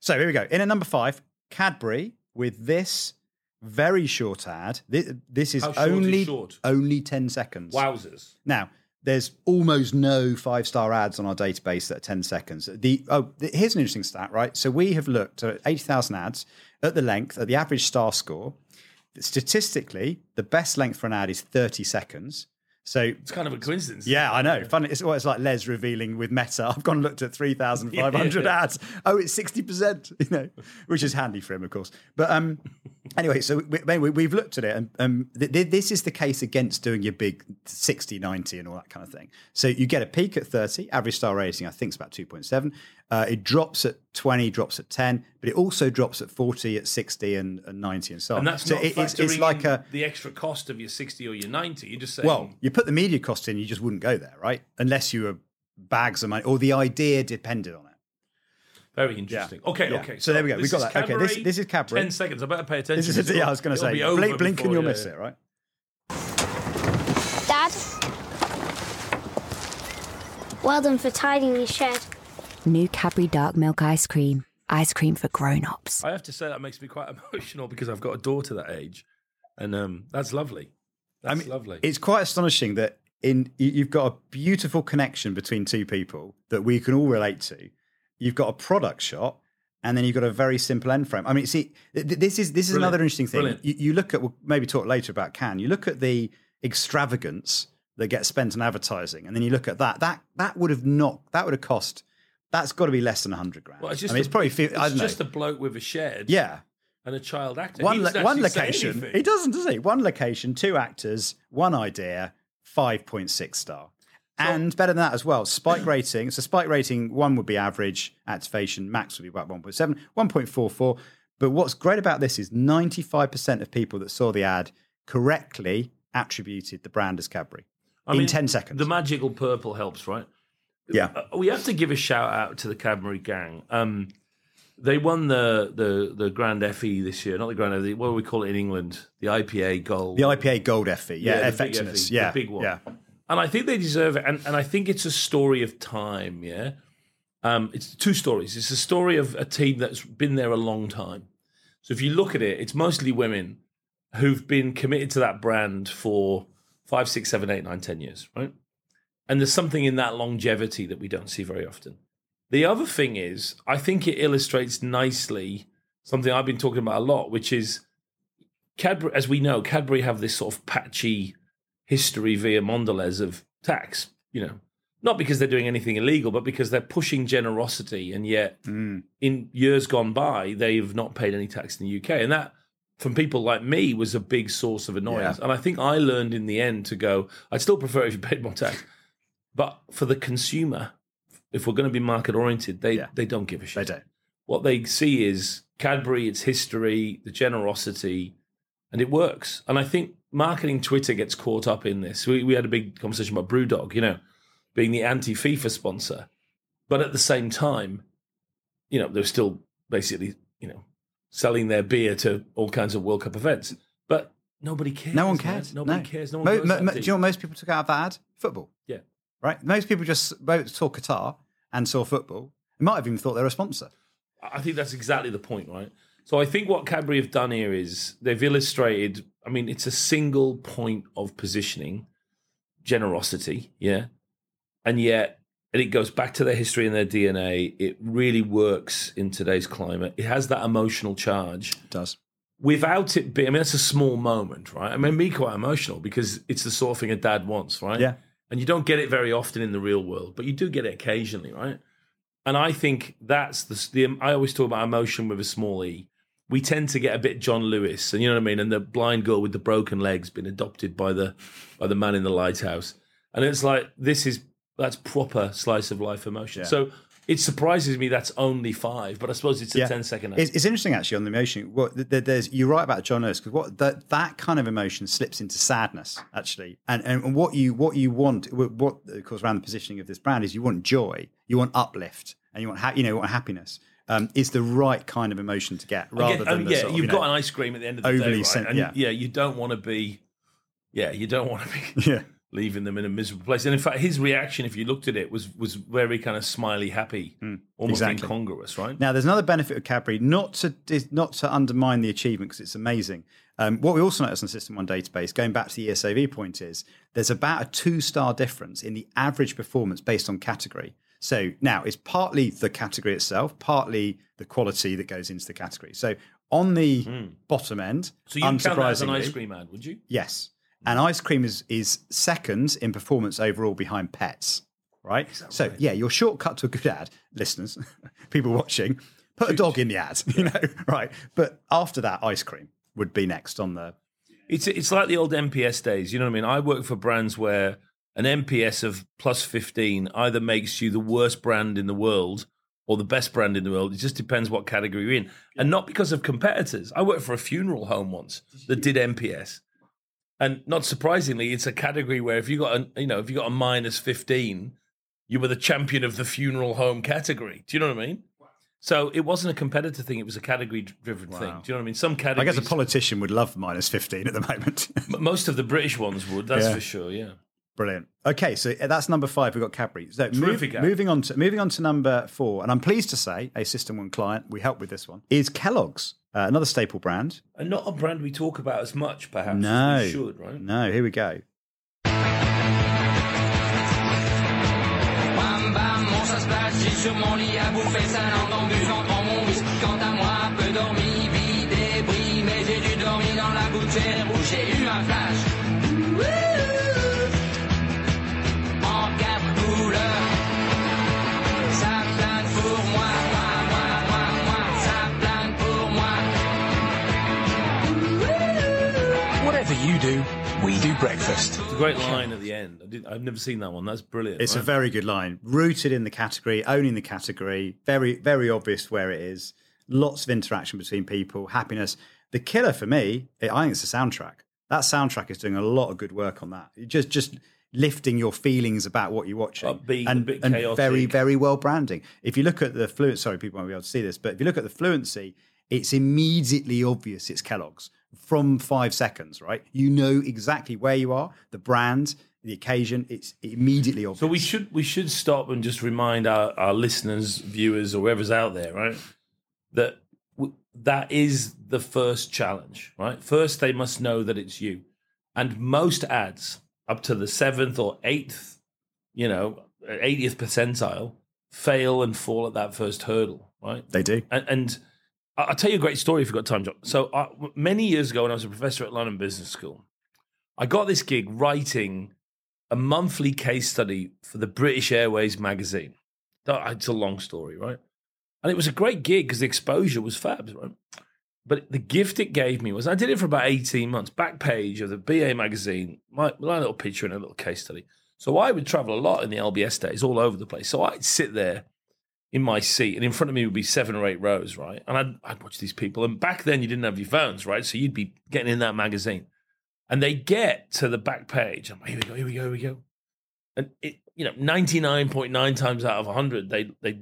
So here we go. In at number five, Cadbury with this very short ad. This, this is short is only short? only ten seconds. Wowzers. Now, there's almost no five star ads on our database that are 10 seconds. The oh, here's an interesting stat, right? So we have looked at 80,000 ads at the length, at the average star score. Statistically, the best length for an ad is 30 seconds. So It's kind of a coincidence. yeah, I know. Funny. It's, well, it's like Les revealing with Meta. I've gone and looked at 3,500 Yeah. ads. Oh, it's 60%, you know, which is handy for him, of course. But um, anyway, so we, anyway, we've looked at it and um, th- th- this is the case against doing your big 60, 90 and all that kind of thing. So you get a peak at 30, average star rating, I think is about 2.7. Uh, it drops at 20, drops at 10, but it also drops at 40, at 60 and, and 90 and so on. And that's so not it- it's, it's like a, the extra cost of your 60 or your 90. You're just saying, well, you put the media cost in, you just wouldn't go there, right? Unless you were bags of money or the idea depended on it. very interesting. Okay, Yeah. okay. So there we go. We this got is that. Okay, this- Cadbury. this is Cadbury. 10 seconds. I better pay attention. This is, It'll- yeah, I was going to say, be over blink, blink and you'll yeah, miss it, right? Dad? Well done for tidying your shed. New Cadbury Dark Milk Ice Cream. Ice cream for grown-ups. I have to say that makes me quite emotional because I've got a daughter that age, and um, that's lovely. That's lovely. It's quite astonishing that in you- you've got a beautiful connection between two people that we can all relate to. You've got a product shot, and then you've got a very simple end frame. I mean, see, th- th- this is this is Brilliant. another interesting thing. You, you look at we'll maybe talk later about Can. You look at the extravagance that gets spent on advertising, and then you look at that. That that would have not that would have cost. That's got to be less than hundred grand. Well, it's just I mean, a, it's probably. fi- it's I don't just know. a bloke with a shed. yeah. and a child actor. One lo- one location. He doesn't, does he? One location, two actors, one idea, five point six star. and better than that as well. Spike rating. So spike rating one would be average. Activation max would be about 1.7, 1.44. But what's great about this is 95% of people that saw the ad correctly attributed the brand as Cadbury I in mean, 10 seconds. The magical purple helps, right? Yeah. Uh, we have to give a shout out to the Cadbury gang. Um, they won the the the Grand FE this year, not the Grand FE. What do we call it in England? The IPA Gold. The IPA Gold FE. Yeah, the big effectiveness. FE, Yeah. the big one. Yeah. and I think they deserve it. And and I think it's a story of time. Yeah, um, it's two stories. It's a story of a team that's been there a long time. So if you look at it, it's mostly women who've been committed to that brand for five, six, seven, eight, nine, ten years, right? And there's something in that longevity that we don't see very often. The other thing is, I think it illustrates nicely something I've been talking about a lot, which is Cadbury, as we know, Cadbury have this sort of patchy history via Mondelez of tax, you know, not because they're doing anything illegal, but because they're pushing generosity. And yet, Mm. in years gone by, they've not paid any tax in the UK. And that, from people like me, was a big source of annoyance. Yeah. And I think I learned in the end to go, I'd still prefer if you paid more tax. But for the consumer, if we're going to be market oriented, they, Yeah. they don't give a shit. They don't. what they see is Cadbury, its history, the generosity, and it works. And I think marketing Twitter gets caught up in this. We, we had a big conversation about Brewdog, you know, being the anti FIFA sponsor. But at the same time, you know, they're still basically, you know, selling their beer to all kinds of World Cup events. But nobody cares. No one man. cares. Nobody No. cares. No one Mo- mo- do you know what most people took out of that ad? Football. Right? Most people just both saw Qatar and saw football. They might have even thought they're a sponsor. I think that's exactly the point, right? So I think what Cadbury have done here is they've illustrated. I mean, it's a single point of positioning, generosity, yeah, and yet, and it goes back to their history and their DNA. It really works in today's climate. It has that emotional charge It does. without it being. I mean, that's a small moment, right? I mean, me quite emotional because it's the sort of thing a dad wants, right? Yeah. And you don't get it very often in the real world, but you do get it occasionally, right? And I think that's the, the um, I always talk about emotion with a small e. We tend to get a bit John Lewis, and you know what I mean. And the blind girl with the broken legs being adopted by the by the man in the lighthouse, and it's like this is that's proper slice of life emotion. Yeah. So it surprises me that's only five, but I suppose it's a Yeah. 10 second. It's, it's interesting actually on the emotion. What th- th- there's you're right about John Lewis because what that that kind of emotion slips into sadness actually, and and what you what you want what of course around the positioning of this brand is you want joy, you want uplift, and you want ha- you know you want happiness. Um, is the right kind of emotion to get rather Again, than yeah, sort of, you've you got an ice cream at the end of the overly day, right? sen- and yeah. yeah, you don't want to be, yeah, you don't want to be yeah leaving them in a miserable place. And in fact, his reaction, if you looked at it, was was very kind of smiley, happy, almost Hmm, exactly. incongruous, right? Now, there's another benefit of Cadbury, not to not to undermine the achievement because it's amazing. Um, what we also noticed on System One database, going back to the E ESOV point, is there's about a two star difference in the average performance based on category. So now it's partly the category itself, partly the quality that goes into the category. So on the bottom end, so you count that as an ice cream ad, would you? Yes. And mm. ice cream is is second in performance overall behind pets. Right? So yeah, your shortcut to a good ad, listeners, people watching, put a dog in the ad, you know, right. But after that, ice cream would be next on the It's it's like the old NPS days. You know what I mean? I work for brands where an NPS of plus fifteen either makes you the worst brand in the world or the best brand in the world. It just depends what category you're in, and not because of competitors. I worked for a funeral home once that did NPS, and not surprisingly, it's a category where if you got a you know if you got a minus fifteen, you were the champion of the funeral home category. Do you know what I mean? So it wasn't a competitor thing; it was a category-driven thing. Do you know what I mean? Some I guess a politician would love minus 15 at the moment. Most of the British ones would, that's Yeah. for sure. Yeah. Brilliant. Okay, so uh, that's number five. We've got Cadbury. So move, moving on to moving on to number four, and I'm pleased to say a System One client we helped with this one is Kellogg's, uh, another staple brand. And not a brand we talk about as much, perhaps. No, as we should, right? No, here we go. Do, we do breakfast. It's a great line at the end. I did, I've never seen that one. That's brilliant. It's a very good line. Rooted in the category, owning the category, very, very obvious where it is. Lots of interaction between people, happiness. The killer for me, I think it's the soundtrack. That soundtrack is doing a lot of good work on that. Just, just lifting your feelings about what you're watching, Upbeat, a and, bit and very, very well branding. If you look at the fluent, sorry, people won't be able to see this, but if you look at the fluency, it's immediately obvious it's Kellogg's from five seconds. Right, you know exactly where you are, the brand, the occasion. It's immediately obvious. So we should we should stop and just remind our, our listeners, viewers, or whoever's out there, right, that w- that is the first challenge, right? First, they must know that it's you, and most ads up to the seventh or eighth, you know, eightieth percentile fail and fall at that first hurdle, right? they do. And, and I'll tell you a great story if you've got time, John. So uh, many years ago, when I was a professor at London Business School, I got this gig writing a monthly case study for the British Airways magazine. It's a long story, right? And it was a great gig because the exposure was fab, right? But the gift it gave me was I did it for about 18 months, back page of the BA magazine, my, my little picture and a little case study. So I would travel a lot in the LBS days, all over the place. So I'd sit there in my seat, and in front of me would be seven or eight rows, right? And I'd, I'd watch these people. And back then, you didn't have your phones, right? So you'd be getting in that magazine. And they get to the back page. I'm like, here we go, here we go, here we go. And it, you know, 99.9 times out of 100, they, they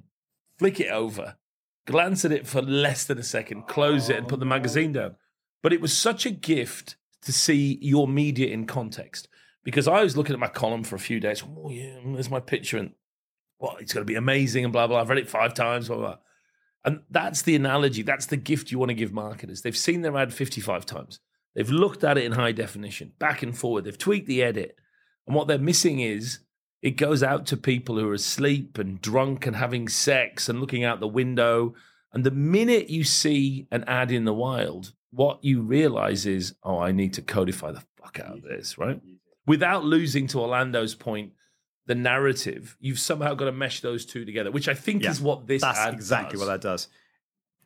flick it over, glance at it for less than a second, close it, and put the magazine down. But it was such a gift to see your media in context because I was looking at my column for a few days. Oh, yeah, there's my picture. And well, it's going to be amazing and blah, blah. I've read it five times, blah, blah. And that's the analogy. That's the gift you want to give marketers. They've seen their ad 55 times. They've looked at it in high definition, back and forward. They've tweaked the edit. And what they're missing is it goes out to people who are asleep and drunk and having sex and looking out the window. And the minute you see an ad in the wild, what you realize is, oh, I need to codify the fuck out of this, right? Without losing to Orlando's point, the narrative, you've somehow got to mesh those two together, which I think Yeah, is what this That's exactly does. what that does.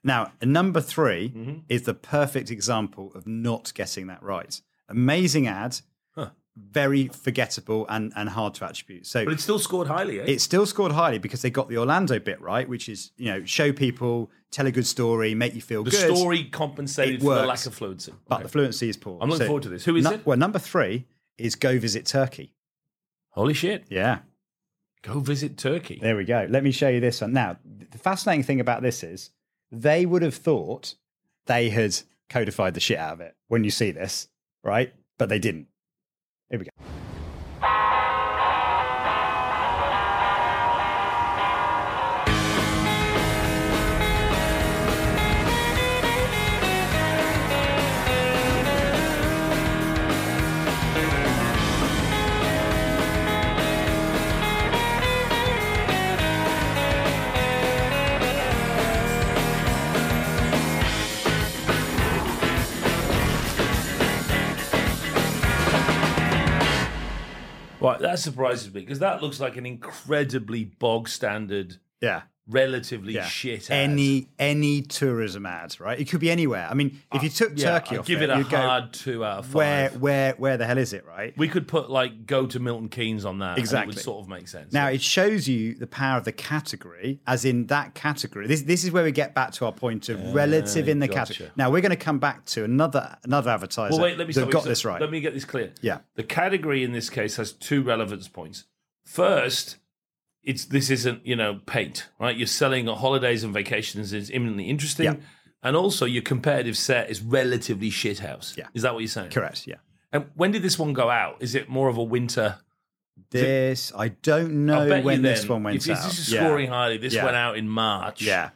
Now, number 3 Mhm. is the perfect example of not getting that right. Amazing ad, Huh. very forgettable and, and hard to attribute. So But it still scored highly, eh? it still scored highly because they got the Orlando bit right, which is you know show people, tell a good story, make you feel the good. story compensated for the lack of fluency. but Okay. the fluency is poor. I'm looking forward to this. Who is nu- it? Well, number three is go visit Turkey. Holy shit. Yeah, Go visit Turkey. there we go. Let me show you this one. Now, the fascinating thing about this is they would have thought they had codified the shit out of it when you see this, right? But they didn't. Here we go. That surprises me because that looks like an incredibly bog standard, Yeah. Relatively Yeah. shit ad. Any any tourism ad, right? It could be anywhere. I mean, if you took Uh, Yeah, Turkey I'd off give it a you'd go, hard two out of five. where where where the hell is it, right? we could put like go to Milton Keynes on that. Exactly. it would sort of make sense. Now it shows you the power of the category, as in that category. This this is where we get back to our point of relative in the gotcha. category. Now we're going to come back to another another advertiser well, wait, let me that stop. got so this right. Let me get this clear. Yeah. The category in this case has two relevance points. First, it's this isn't you know paint, right? You're selling holidays and vacations is imminently interesting, Yeah. and also your competitive set is relatively shit house. Yeah. is that what you're saying? Correct. Yeah. And when did this one go out? Is it more of a winter? This I don't know when this one went if this out. is Yeah. scoring highly, this Yeah. went out in March. Yeah.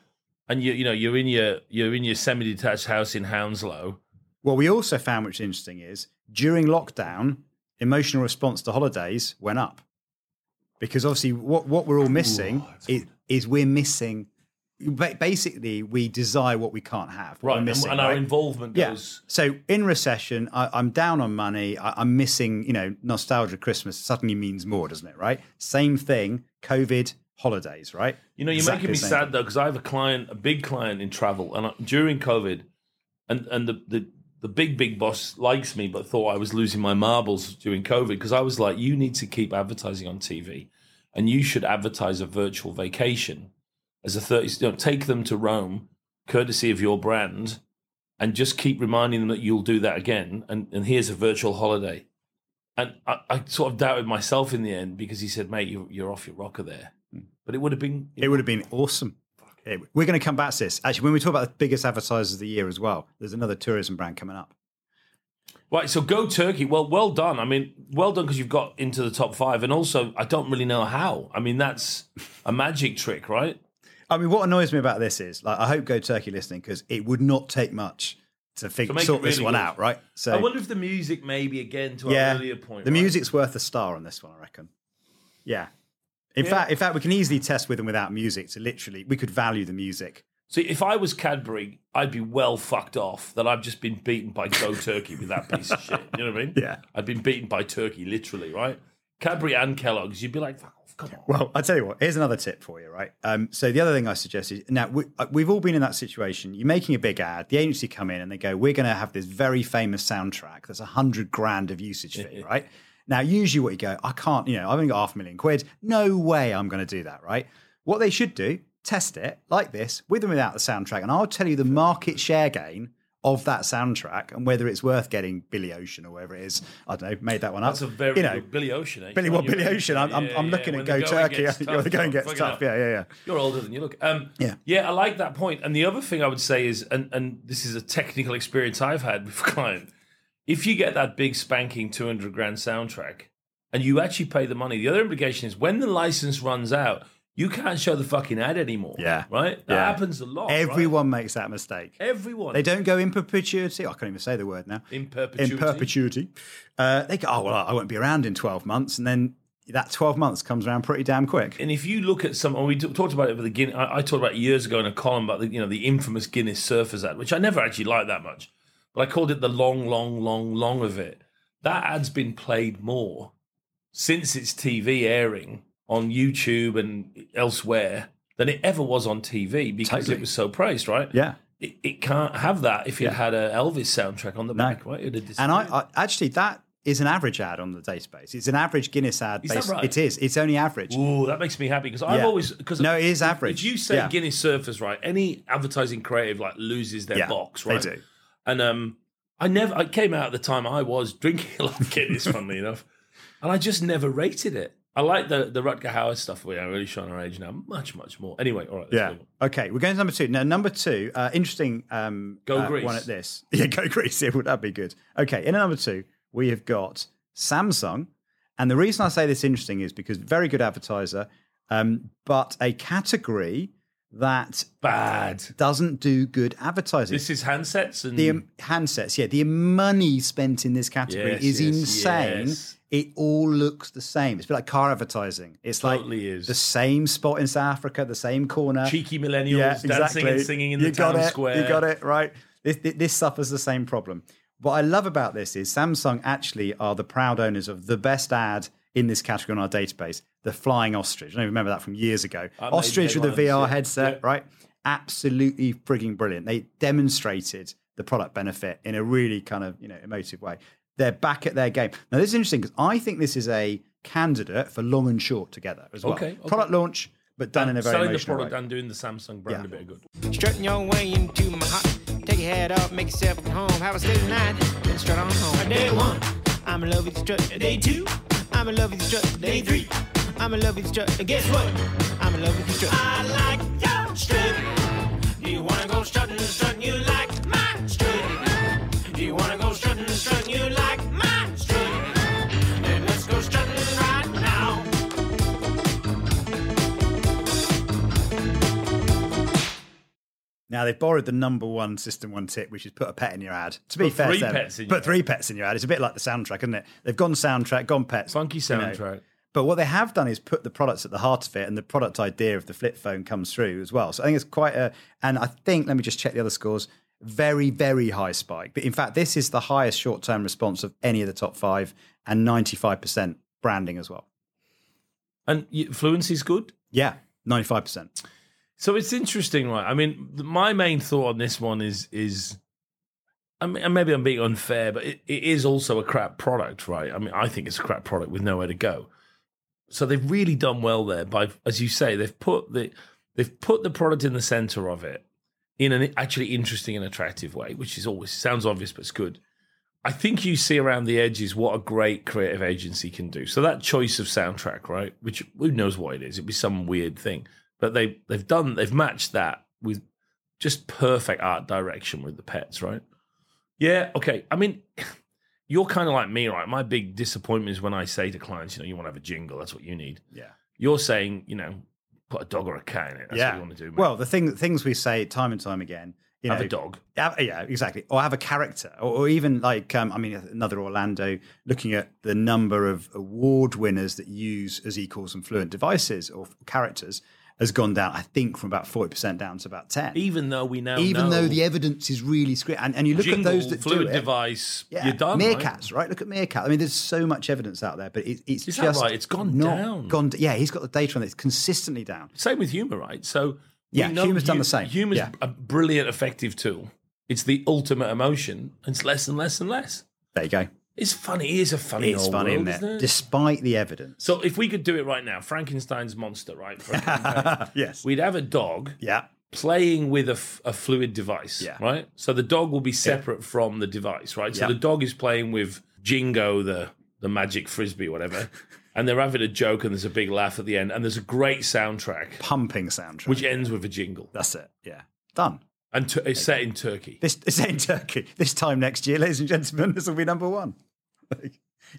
and you you know you're in your you're in your semi-detached house in Hounslow. What we also found, which is interesting, is during lockdown, emotional response to holidays went up. Because obviously, what, what we're all missing is is we're missing. Basically, we desire what we can't have. Right, and, missing, and our right? involvement Yeah. So in recession, I, I'm down on money. I, I'm missing, you know, nostalgia. Christmas suddenly means more, doesn't it? Right. Same thing. COVID holidays. Right. You know, you're Exactly making me sad thing. though because I have a client, a big client in travel, and I, during COVID, and and the, the the big big boss likes me, but thought I was losing my marbles during COVID because I was like, you need to keep advertising on TV, and you should advertise a virtual vacation as a thirty. You know, take them to Rome, courtesy of your brand, and just keep reminding them that you'll do that again. And and here's a virtual holiday. And I, I sort of doubted myself in the end because he said, "Mate, you're, you're off your rocker there." Hmm. But it would have been It would have been awesome. We're going to come back to this. Actually, when we talk about the biggest advertisers of the year as well, there's another tourism brand coming up. Right, so go Turkey. Well, well done. I mean, well done because you've got into the top five, and also I don't really know how. I mean, that's a magic trick, right? I mean, what annoys me about this is, like, I hope Go Turkey listening because it would not take much to figure sort it this one good. out, right? So I wonder if the music, maybe again to yeah, our earlier point, the right? music's worth a star on this one, I reckon. Yeah. In Yeah. fact, in fact, we can easily test with and without music. To literally, we could value the music. See, if I was Cadbury, I'd be well fucked off that I've just been beaten by Go Turkey with that piece of shit. You know what I mean? Yeah. I've been beaten by Turkey, literally, right? Cadbury and Kellogg's, you'd be like, fuck off, come on. Well, I tell you what. Here's another tip for you, right? Um, so the other thing I suggest is now we, uh, we've all been in that situation. You're making a big ad. The agency come in and they go, "We're going to have this very famous soundtrack. That's a hundred grand of usage fee, right?" Now, usually what you go, I can't. You know, I've only got half a million quid. No way, I'm going to do that, right? What they should do, test it like this, with and without the soundtrack, and I'll tell you the market share gain of that soundtrack and whether it's worth getting Billy Ocean or whatever it is. I don't know. Made that one up. That's a very you know, good Billy Ocean. Eh? Billy, well, Billy. Ocean. I'm, I'm, Yeah, I'm looking yeah. at Go Turkey. You're the going gets it tough. Yeah, yeah, yeah. You're older than you look. Um, Yeah. yeah, I like that point. And the other thing I would say is, and and this is a technical experience I've had with client. If you get that big spanking two hundred grand soundtrack, and you actually pay the money, the other implication is when the license runs out, you can't show the fucking ad anymore. Yeah. right. That Yeah. happens a lot. right? Everyone makes that mistake. everyone, They don't go in perpetuity. I can't even say the word now. in perpetuity. In perpetuity. Uh, they go, oh, well, I won't be around in 12 months. And then that 12 months comes around pretty damn quick. And if you look at some, and we talked about it with the Guinness, I, I talked about it years ago in a column about the, you know, the infamous Guinness Surfers ad, which I never actually liked that much, but I called it the long, long, long, long of it. That ad's been played more since its TV airing on YouTube and elsewhere than it ever was on TV because Totally. it was so praised, right? Yeah. It, it can't have that if it Yeah. had a Elvis soundtrack on the No. back, right? And I. I actually, that is an average ad on the database. It's an average Guinness ad. Is that based- right? It is. It's only average. Ooh, that makes me happy because I've Yeah. always because No, it is average. If you say Yeah. Guinness Surfers, right, any advertising creative like loses their Yeah, box, right? they do. And um, I never, I came out at the time I was drinking a lot of Guinness, funnily enough, and I just never rated it. I like the the Rutger Hauer stuff. We are really showing our age now, much much more. Anyway, all right, let's Yeah. Okay, we're going to number two. Now, number two, uh, interesting um, Go uh, Greece. one at this. Yeah, go Greece. Yeah, would that be good? Okay, in number two, we have got Samsung. And the reason I say this interesting is because very good advertiser, um, but a category that Bad. doesn't do good advertising. This is handsets and the um, handsets, yeah, the money spent in this category Yes, is yes, insane. yes. It all looks the same. It's a bit like car advertising. It's Totally like is. the same spot in South Africa, the same corner. cheeky millennials dancing and singing in the you town got it. square. You got it right. This, this, this suffers the same problem. What I love about this is Samsung actually are the proud owners of the best ad in this category on our database, the flying ostrich. I don't remember that from years ago. I ostrich with a VR yeah. headset, Yeah. right? Absolutely frigging brilliant. They demonstrated the product benefit in a really kind of you know emotive way. They're back at their game. Now this is interesting because I think this is a candidate for long and short together as well. Okay, okay. Product launch, but done in a very selling the product way. and doing the Samsung brand Yeah. a bit of good. Strutting your way into my heart. Take your head off, make yourself at home. Have a steady night, then strut on home. Day one, I'm in love with the strut. Day two, I'm in love with the strut. Day three, I'm in love with the strut. Guess what? I'm in love with the strut. I like your strut. Do you wanna go strutting, strutting? You like my strut? Do you wanna go strutting, strutting? You like my strut? Then let's go strutting right now. Now they've borrowed the number one system one tip, which is put a pet in your ad. To be Put fair, three to pets in put your three pets in your ad. It's a bit like the soundtrack, isn't it? They've gone soundtrack, gone pets. Funky you know. soundtrack. But what they have done is put the products at the heart of it, and the product idea of the flip phone comes through as well. So I think it's quite a, and I think let me just check the other scores. Very, very high spike. But in fact, this is the highest short term response of any of the top five, and ninety five percent branding as well. And y- fluency's good. Yeah, ninety five percent. So it's interesting, right? I mean, my main thought on this one is is, I mean, and maybe I'm being unfair, but it, it is also a crap product, right? I mean, I think it's a crap product with nowhere to go. So they've really done well there by, as you say, they've put the they've put the product in the center of it in an actually interesting and attractive way, which is always sounds obvious, but it's good. I think you see around the edges what a great creative agency can do. So that choice of soundtrack, right? Which who knows what it is? It'd be some weird thing, but they they've done they've matched that with just perfect art direction with the pets, right? Yeah, okay. I mean, you're kind of like me, right? My big disappointment is when I say to clients, you know, you want to have a jingle, that's what you need. Yeah. You're saying, you know, put a dog or a cat in it. That's yeah. what you want to do. mate. Well, the thing things we say time and time again. You have know, a dog. Yeah, yeah, exactly. Or have a character, or, or even like, um, I mean, another Orlando looking at the number of award winners that use, as calls them, fluent devices or characters, has gone down. I think from about forty percent down to about ten. Even though we now Even know though the evidence is really screwed, and, and you look jingle, at those that fluent do it. device, Yeah, you're done. right? meerkats, right? Look at meerkat. I mean, there's so much evidence out there, but it, it's Is that just right? It's gone down. Gone. Yeah, he's got the data on it. It's consistently down. Same with humor, right? So Yeah, know humour's done the same. Humor's Yeah. a brilliant, effective tool. It's the ultimate emotion, and it's less and less and less. There you go. It's funny. It is a funny It's old funny, world, isn't it? Despite the evidence. So if we could do it right now, Frankenstein's monster, right? yes. We'd have a dog yeah. playing with a, f- a fluent device, Yeah. right? So the dog will be separate from the device, right? So Yeah. the dog is playing with Jingo, the the magic frisbee, whatever, and they're having a joke, and there's a big laugh at the end, and there's a great soundtrack Pumping soundtrack. which ends with a jingle, That's it. Yeah. Done. And t- it's set in Turkey. This it's set in Turkey. This time next year, ladies and gentlemen, this will be number one.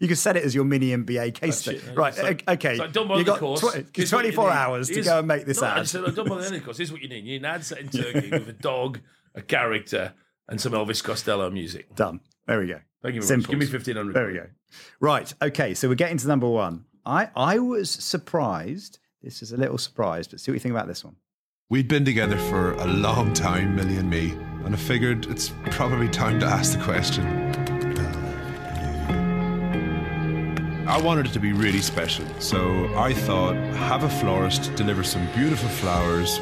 You can set it as your mini MBA case study. Right. Like- okay. like, don't bother the got course. tw- Here's 24 hours to go and make this no, I ad. just said, don't bother any course. Here's what you need. You need an ad set in Turkey with a dog, a character, and some Elvis Costello music. Done. There we go. Thank you very much. Give me 1500 There we go. Right. Okay. So we're getting to number one. I, I was surprised. This is a little surprise, but see what you think about this one. We'd been together for a long time, Millie and me, and I figured it's probably time to ask the question. Uh, I wanted it to be really special, so I thought have a florist deliver some beautiful flowers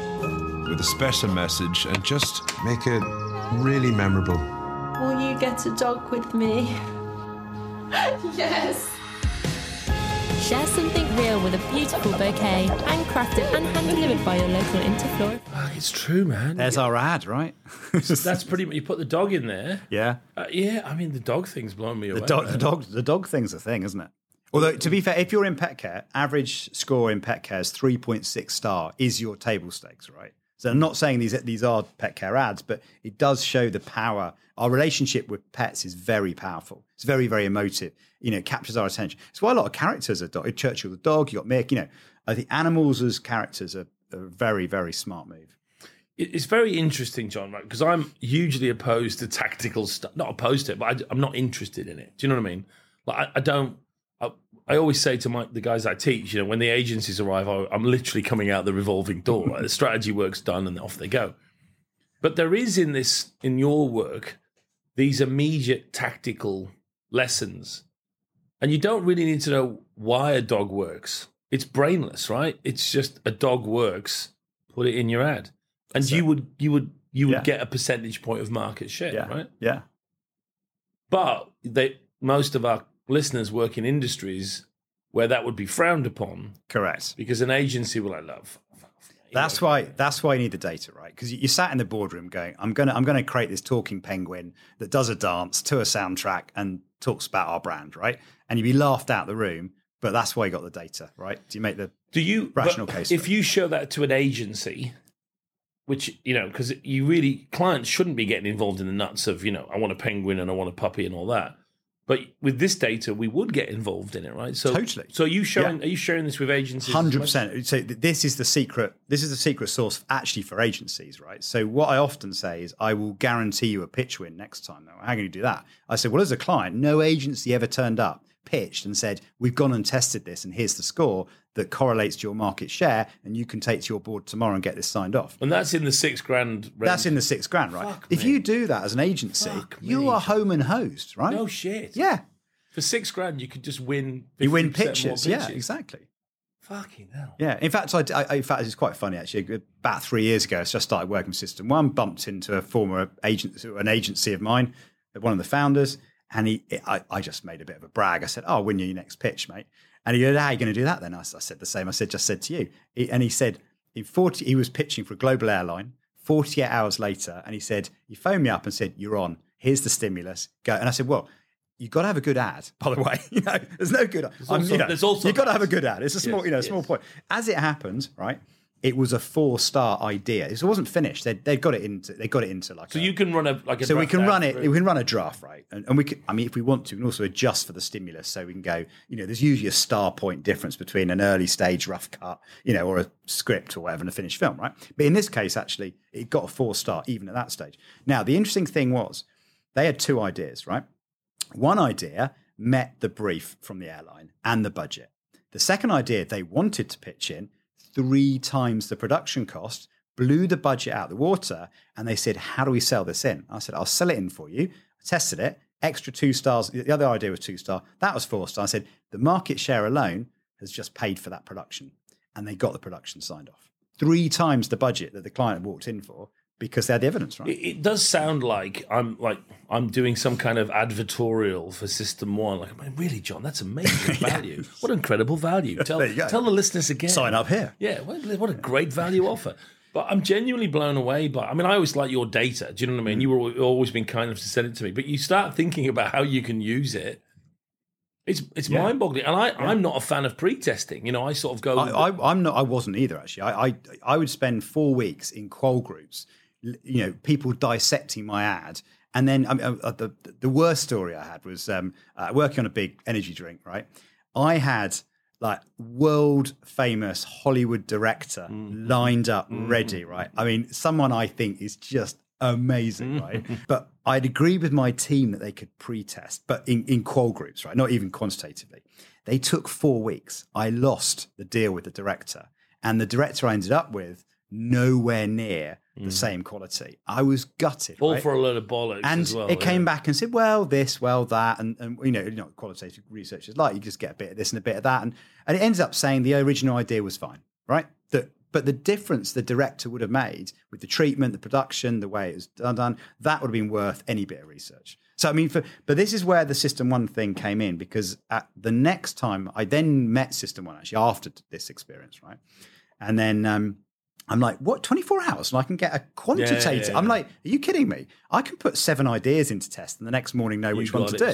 with a special message and just make it really memorable. Will you get a dog with me? yes. Share something real with a beautiful bouquet, handcrafted and hand delivered by your local Interflora. Ah, It's true, man. There's our ad, right? That's pretty much, you put the dog in there. yeah. Uh, yeah, I mean, the dog thing's blowing me away. The dog, the dog, the dog thing's a thing, isn't it? Although to be fair, if you're in pet care, average score in pet care is three point six star is your table stakes, right? So I'm not saying these these are pet care ads, but it does show the power. Our relationship with pets is very powerful. It's very very emotive. You know, it captures our attention. It's why a lot of characters are dog. Churchill the dog. You got Mick. You know, I think animals as characters are a very very smart move. It's very interesting, John, right? Because I'm hugely opposed to tactical stuff. Not opposed to it, but I, am not interested in it. Do you know what I mean? Like, I, I don't. I, always say to my the guys I teach, you know, when the agencies arrive, I, I'm literally coming out the revolving door. The strategy work's done, and off they go. But there is in this in your work these immediate tactical lessons, and you don't really need to know why a dog works. It's brainless, right? It's just a dog works. Put it in your ad, and you would you would you would Yeah. get a percentage point of market share, Yeah, right? Yeah. But they most of our listeners work in industries where that would be frowned upon Correct. because an agency will I love. That's why. That's why you need the data, right? Because you, sat in the boardroom going, "I'm gonna, I'm gonna create this talking penguin that does a dance to a soundtrack and talks about our brand, right?" And you'd be laughed out the room. But that's why you got the data, right? Do you make the Do you rational case? If you show that to an agency, which you know, because you really clients shouldn't be getting involved in the nuts of you know, I want a penguin and I want a puppy and all that. But with this data, we would get involved in it, right? So Totally. So are you showing? Yeah. Are you sharing this with agencies? Hundred percent. So this is the secret. This is the secret source, actually for agencies, right? So what I often say is, I will guarantee you a pitch win next time. How can you do that? I say, well, as a client, no agency ever turned up pitched and said, "We've gone and tested this, and here's the score that correlates to your market share, and you can take to your board tomorrow and get this signed off." And that's in the six grand. Range. That's in the six grand, right? Fuck if me. you do that as an agency, Fuck you me. are home and host, right? no shit. Yeah, For six grand, you could just win. you win 50% pitches. Yeah, exactly. Fucking hell. Yeah, in fact, I, I, in fact, it's quite funny actually. About three years ago, so I started working with System One. Bumped into a former agent, an agency of mine, one of the founders, and he, I, I just made a bit of a brag. I said, "Oh, win you your next pitch, mate." And he goes, "How are you going to do that?" Then I said the same. I said, "Just said to you," He- and he said, "In forty, he was pitching for a global airline. Forty-eight hours later, and he said, he phoned me up and said, "You're on. Here's the stimulus. Go." And I said, "Well." You've got to have a good ad, by the way. You know, there's no good. I'm- also- you know, there's also you got to have a good ad. It's a small, Yes, you know, yes. small point. As it happened, right? It was a four star idea. It wasn't finished. They they got it into they got it into like So a, you can run a like a. so we can run it. through. We can run a draft, right? And, and we can. I mean, if we want to, we can also adjust for the stimulus. So we can go. You know, there's usually a star point difference between an early stage rough cut, you know, or a script or whatever, and a finished film, right? But in this case, actually, it got a four star even at that stage. Now, the interesting thing was they had two ideas, right? One idea met the brief from the airline and the budget. The second idea they wanted to pitch in three times the production cost, blew the budget out the water, and they said, How do we sell this in? I said, I'll sell it in for you. I tested it, extra two stars. The other idea was two star. That was four star. I said, The market share alone has just paid for that production. And they got the production signed off. Three times the budget that the client walked in for because they had the evidence, right? It, it does sound like I'm like I'm doing some kind of advertorial for System One. Like, I mean, really, John, that's amazing value. What incredible value. Tell There you go. tell the listeners again. Sign up here. Yeah, what, what a great value offer. But I'm genuinely blown away by. I mean, I always like your data. Do you know what I Mm. mean? You were al- always been kind enough to send it to me, but you start thinking about how you can use it. It's it's Yeah. mind-boggling, and I I'm not a fan of pre-testing. You know, I sort of go. I, I, I'm not. I wasn't either. Actually, I, I I would spend four weeks in qual groups. You know, people dissecting my ad, and then I mean, uh, the the worst story I had was um, uh, working on a big energy drink. Right, I had like world famous Hollywood director lined up, ready. Right, I mean, someone I think is just amazing, right? But I'd agreed with my team that they could pre-test, but in, in qual groups, right? Not even quantitatively. They took four weeks. I lost the deal with the director, and the director I ended up with nowhere near the same quality. I was gutted. all right? for a load of bollocks and as well. it came back and said, "Well, this, well, that," and, and you know, you know, qualitative research is like you just get a bit of this and a bit of that, and and it ends up saying the original idea was fine, right? That, but the difference the director would have made with the treatment, the production, the way it was done, done that would have been worth any bit of research. So I mean, for but this is where the System One thing came in because at the next time I then met System One actually after this experience, right, and then. um I'm like, what? 24 hours, and I can get a quantitative. yeah, I'm like, are you kidding me? I can put seven ideas into test, and the next morning know You which one to do.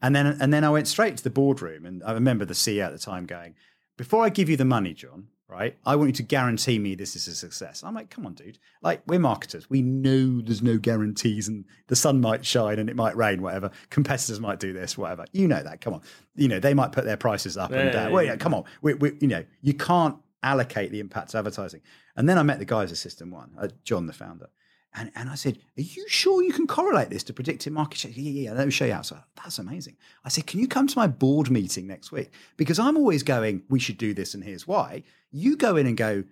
And then, and then I went straight to the boardroom, and I remember the CEO at the time going, "Before I give you the money, John, right? I want you to guarantee me this is a success." I'm like, "Come on, dude! Like, we're marketers. We know there's no guarantees, and the sun might shine and it might rain, whatever. Competitors might do this, whatever. You know that. Come on. You know they might put their prices up and Yeah, down. yeah, Well, yeah. yeah, come on. We, we, you know, you can't allocate the impact to advertising. And then I met the guys at System One, uh, John, the founder. And, and I said, Are you sure you can correlate this to predictive market share? Yeah, yeah, yeah. Let me show you how. So that's amazing. I said, Can you come to my board meeting next week? Because I'm always going, We should do this, and here's why. You go in and go,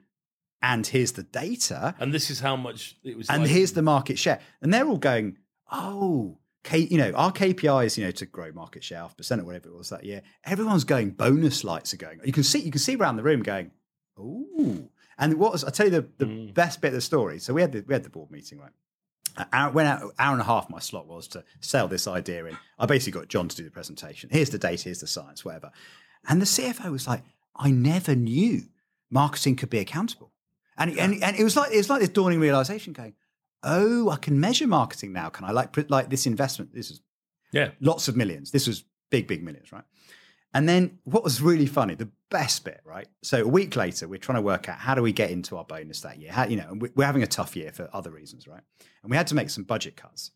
And here's the data, and this is how much it was. and like- here's the market share. And they're all going, Oh, K, you know, our KPIs, you know, to grow market share half percent or whatever it was that year. Everyone's going, bonus lights are going. You can see, you can see around the room going, Ooh. And what was I tell you the, the Mm. best bit of the story? So we had the we had the board meeting, right? Hour, went out hour and a half. My slot was to sell this idea in. I basically got John to do the presentation. Here's the data. Here's the science. Whatever. And the CFO was like, "I never knew marketing could be accountable." And and, and it was like it was like this dawning realization, going, "Oh, I can measure marketing now. Can I like like this investment? This is yeah. lots of millions. This was big, big millions, right? And then what was really funny, the best bit, right? So a week later, we're trying to work out how do we get into our bonus that year? How, you know, we're having a tough year for other reasons, right? And we had to make some budget cuts.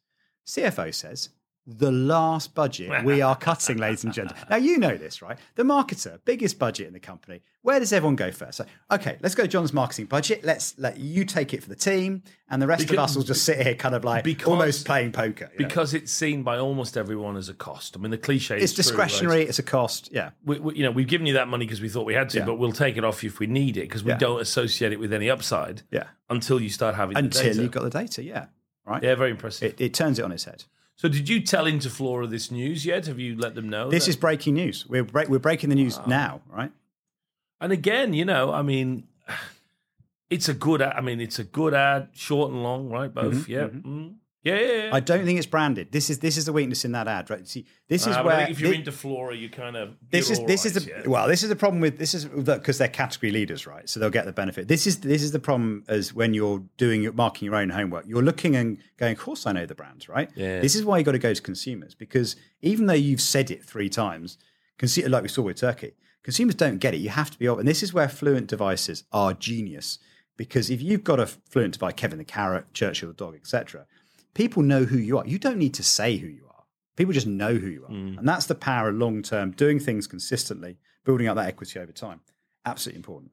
CFO says, the last budget we are cutting, ladies and gentlemen. Now, you know this, right? The marketer, biggest budget in the company. Where does everyone go first? So, okay, let's go to John's marketing budget. Let's let you take it for the team, and the rest of us will just sit here kind of like Because- almost playing poker. you know? because it's seen by almost everyone as a cost. I mean, the cliche it's is true, right? discretionary, it's a cost. Yeah. we, we, you know, we've given you that money because we thought we had to, Yeah. but we'll take it off you if we need it because we Yeah. don't associate it with any upside Yeah. until you start having Until you've got the data, yeah. Right? Yeah, very impressive. It, it turns it on its head. So, did you tell Interflora this news yet? Have you let them know? This that- is breaking news. We're, break, we're breaking the news ah. now, right? and again, you know, I mean, it's a good. ad- I mean, it's a good ad, short and long, right? Both, mm-hmm, yeah, mm-hmm. Mm. Yeah, yeah. yeah. I don't think it's branded. This is this is the weakness in that ad, right? See, this is Uh, but I where if you're thi- Interflora, you kind of this is this is right, the yeah. well this is the problem with this is because they're category leaders right so they'll get the benefit this is this is the problem as when you're doing your marking your own homework you're looking and going of course i know the brands right Yeah. this is why you got to go to consumers because even though you've said it three times like we saw with turkey consumers don't get it you have to be open, and this is where fluent devices are genius because if you've got a fluent device kevin the carrot churchill the dog etc people know who you are you don't need to say who you are People just know who you are. Mm. And that's the power of long term, doing things consistently, building up that equity over time. Absolutely important.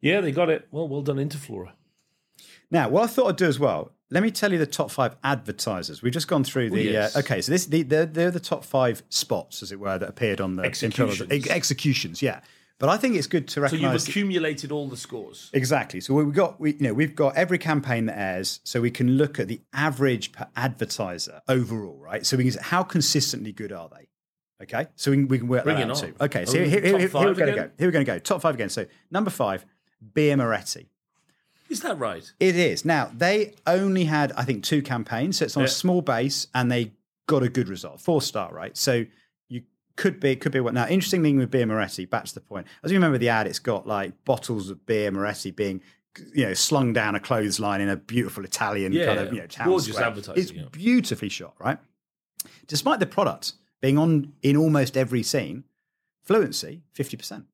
Yeah, they got it. Well, well done, Interflora. Now, what I thought I'd do as well, let me tell you the top five advertisers. We've just gone through the. yes. uh, okay, so this the, they're, they're the top five spots, as it were, that appeared on the Executions. Ex- executions, yeah. But I think it's good to recognise. So you've accumulated all the scores. Exactly. So we've got we you know we've got every campaign that airs, so we can look at the average per advertiser overall, right? So we can say how consistently good are they? Okay, so we can, we can work Bring that it out on. too. Okay, so Oh, here, here, here, here we're going to go. Here we're going to go. Top five again. So number five, Birra Moretti. Is that right? It is. Now, they only had, I think, two campaigns. So it's on Yeah. a small base and they got a good result. Four star, right? So could be, could be what. Now, interesting thing with Birra Moretti, back to the point. As you remember the ad, it's got like bottles of Birra Moretti being, you know, slung down a clothesline in a beautiful Italian Yeah, kind of, you know, town gorgeous square. advertising, It's yeah. beautifully shot, right? Despite the product being on in almost every scene, fluency, 50%.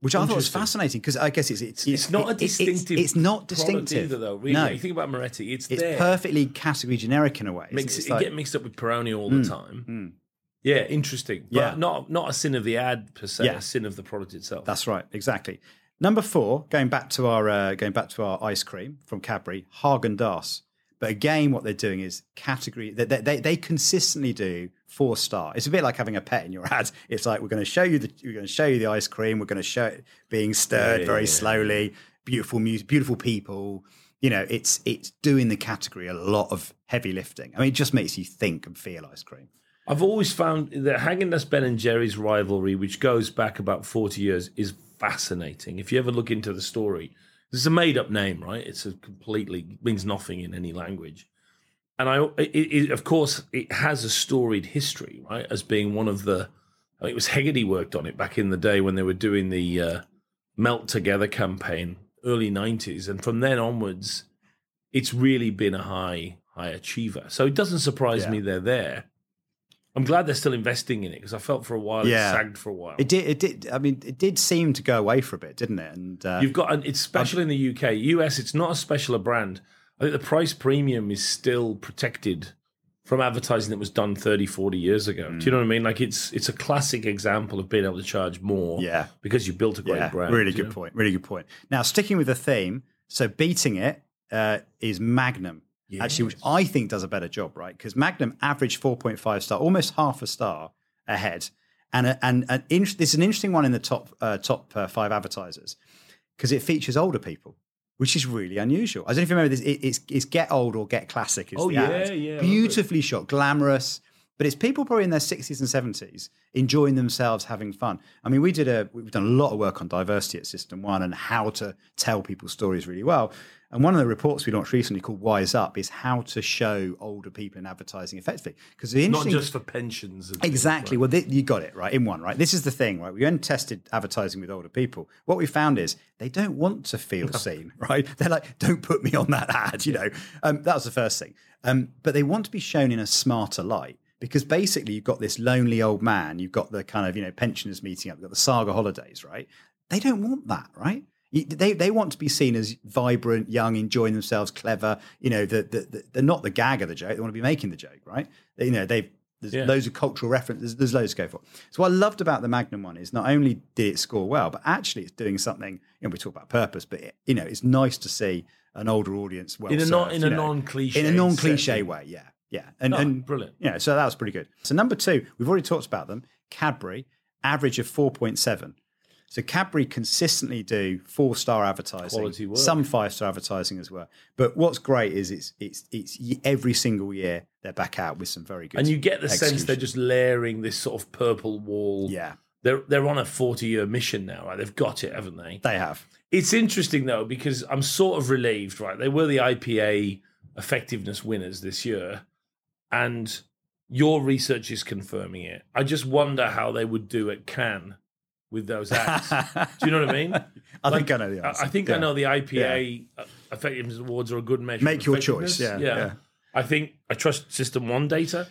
Which I thought was fascinating because I guess it's it's, It's not a it- it's- distinctive. It's, not distinctive either, though. Really, No, you think about Moretti, it's, it's there. perfectly category generic in a way. Mix, it's it like- get mixed up with Peroni all the Mm, time. mm. Yeah, interesting. But Yeah. not not a sin of the ad per se. Yeah. A sin of the product itself. That's right, exactly. Number four, going back to our uh, going back to our ice cream from Cadbury, Haagen-Dazs. But again, what they're doing is category. They, they, they consistently do four star. It's a bit like having a pet in your ad. It's like we're going to show you the we're going to show you the ice cream. We're going to show it being stirred Yeah, very yeah. slowly. Beautiful music, beautiful people. You know, it's it's doing the category a lot of heavy lifting. I mean, it just makes you think and feel ice cream. I've always found that Haagen-Dazs Ben and Jerry's rivalry, which goes back about 40 years, is fascinating. If you ever look into the story, this is a made-up name, right? It's a completely means nothing in any language, and I, it, it, of course, it has a storied history, right? As being one of the, I think it was Hegarty worked on it back in the day when they were doing the uh, Melt Together campaign, early 90s, and from then onwards, it's really been a high high achiever. So it doesn't surprise Yeah. me they're there. I'm glad they're still investing in it because I felt for a while Yeah. it sagged for a while. It did. It did. I mean, it did seem to go away for a bit, didn't it? And uh, You've got, and it's special in the UK. US, it's not a special a brand. I think the price premium is still protected from advertising that was done 30, 40 years ago. Do you know what I mean? Like it's it's a classic example of being able to charge more Yeah. because you built a great yeah, brand. really good know? point. Really good point. Now, sticking with the theme, so beating it uh, is Magnum. Actually, which I think does a better job, right? Because Magnum averaged 4.5 star, almost half a star ahead. And, a, and an in, is an interesting one in the top uh, top uh, five advertisers because it features older people, which is really unusual. I don't know if you remember this. It, it's, it's Get Old or Get Classic. Is Oh, the yeah, ad. yeah, I love it. Beautifully shot, glamorous. But it's people probably in their 60s and 70s enjoying themselves, having fun. I mean, we did a we've done a lot of work on diversity at System One and how to tell people's stories really well. And one of the reports we launched recently called Wise Up is how to show older people in advertising effectively. Because the interesting, Not just for pensions. and things, Exactly. right? Well, th- you got it right in one, right? This is the thing, right? We then tested advertising with older people. What we found is they don't want to feel seen, right? They're like, don't put me on that ad, you know? Um, that was the first thing. Um, but they want to be shown in a smarter light because basically you've got this lonely old man, you've got the kind of, you know, pensioners meeting up, you've got the saga holidays, right? They don't want that, right? They they want to be seen as vibrant, young, enjoying themselves, clever. You know, the, the, the, they're not the gag of the joke. They want to be making the joke, right? They- You know, they've there's Yeah. loads of cultural references. There's loads to go for. So what I loved about the Magnum one is not only did it score well, but actually it's doing something. You know, we talk about purpose, but it, you know, it's nice to see an older audience well In a non- served, in you a know, non-cliche in a non-cliche setting. way. Yeah, yeah, and, Oh, and brilliant. Yeah, so that was pretty good. So number two, we've already talked about them. Cadbury, average of four point seven. So Cadbury consistently do four star advertising, Quality work. some five star advertising as well. But what's great is it's it's it's every single year they're back out with some very good. and you get the sense they're just layering this sort of purple wall. Yeah. They're they're on a 40 year mission now, right? They've got it, haven't they? They have. It's interesting though, because I'm sort of relieved, right? They were the IPA effectiveness winners this year, and your research is confirming it. I just wonder how they would do at Cannes with those ads. do you know what I mean? I think I know the answer. I think I know the IPA uh, effectiveness awards are a good measure. Make your choice, effectiveness. yeah, yeah. I think I trust System One data,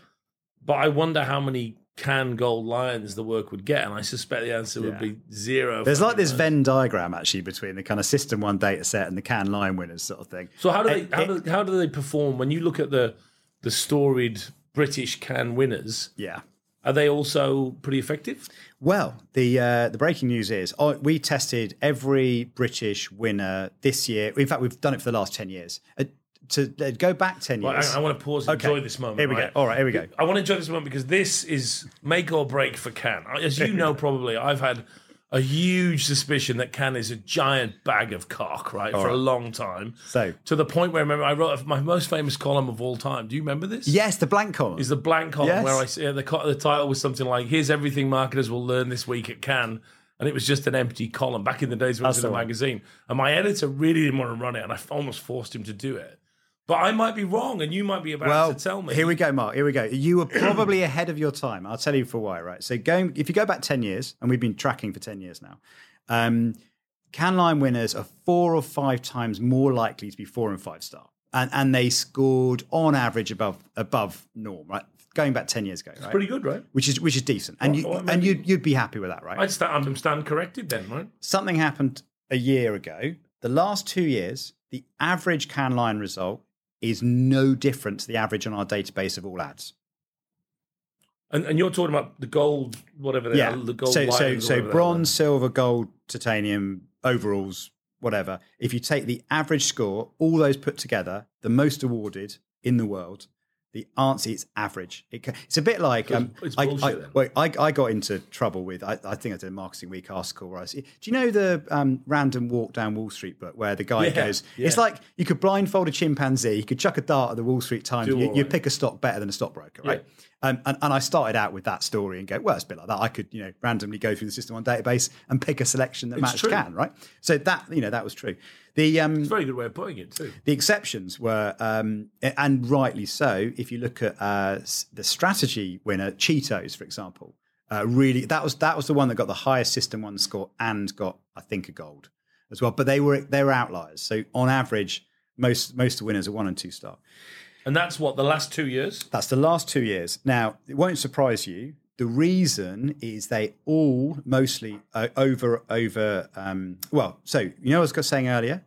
but I wonder how many Cannes gold lions the work would get, and I suspect the answer would be zero. There's like this. Venn diagram actually between the kind of System One data set and the Cannes Lion winners sort of thing. So how do they It- how, it- do, how do they perform when you look at the the storied British Cannes winners? Yeah. Are they also pretty effective? Well, the uh, the breaking news is oh, we tested every British winner this year. In fact, we've done it for the last ten years. Uh, to uh, go back ten years, I, I want to pause and Okay. enjoy this moment. Here we right? go. All right, here we go. I want to enjoy this moment because this is make or break for Cannes. As you know, probably I've had a huge suspicion that Cannes is a giant bag of cock, right, All for a long time. So To the point where I remember I wrote my most famous column of all time. Do you remember this? yes, the blank column. Is the blank column Yes. where I see the, the title was something like "Here's everything marketers will learn this week at Cannes," and it was just an empty column. Back in the days when That's it was in the a magazine, and my editor really didn't want to run it, and I almost forced him to do it. But I might be wrong, and you might be about well, to tell me. here we go, Mark. Here we go. You were probably ahead of your time. I'll tell you for why. Right. So going, if you go back ten years, and we've been tracking for ten years now, um, Cannes Lion winners are four or five times more likely to be four and five star, and and they scored on average above above norm. Right. Going back ten years ago, right? Pretty good, right? which is which is decent, and you Well, well, and you'd you'd be happy with that, right? I'd stand, I'm stand corrected then, right? Something happened a year ago. The last two years, the average Cannes Lion result is no different to the average on our database of all ads. And, and you're talking about the gold, whatever they yeah, are, the gold. so so so bronze, silver, gold, titanium, overalls, whatever. If you take the average score, all those put together, the most awarded in the world. The answer is average. It, it's a bit like um, It's I, bullshit I, well, I, I got into trouble with. I, I think I did a marketing week article where I see. Do you know the um, random walk down Wall Street book where the guy Yeah, goes? yeah. It's like you could blindfold a chimpanzee, you could chuck a dart at the Wall Street Times, you, right. pick a stock better than a stockbroker, right? Um, and, and I started out with that story and go, well, it's a bit like that. I could, you know, randomly go through the System One database and pick a selection that It's matched true. Cannes, right? So that, you know, that was true. The um, It's a very good way of putting it too. the exceptions were, um, and rightly so. If you look at uh, the strategy winner, Cheetos, for example, uh, really that was that was the one that got the highest System One score and got, I think, a gold as well. But they were they were outliers. So on average, most most of the winners are one and two star. And that's what the last two years. That's the last two years. Now, it won't surprise you. The reason is they all mostly uh, over over. Um, well, so you know, I was saying earlier,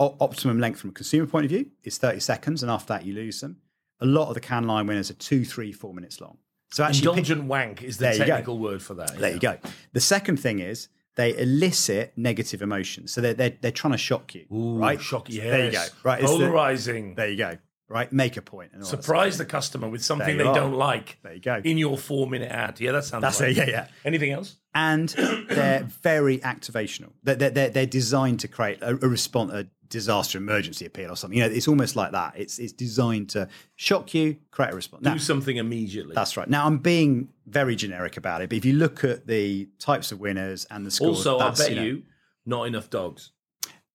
o- optimum length from a consumer point of view is thirty seconds, and after that, you lose them. A lot of the Cannes Lion winners are two, three, four minutes long. So actually, pick- Indulgent wank is the There you go. technical word for that. there you go. The second thing is they elicit negative emotions. So they're they're, they're trying to shock you, Ooh, right? shocky There you go. Right, it's the- Polarizing. there you go. Right, make a point. and all. Surprise the customer with something they are. don't like. There you go. In your four minute ad. Yeah, that sounds That's right. it. Yeah, yeah. Anything else? and they're very activational. They're, they're, they're, designed to create a, a response, a disaster emergency appeal or something. You know, it's almost like that. It's it's designed to shock you, create a response. Do something immediately. that's right. Now I'm being very generic about it, but if you look at the types of winners and the scores, also, I bet know, you, not enough dogs.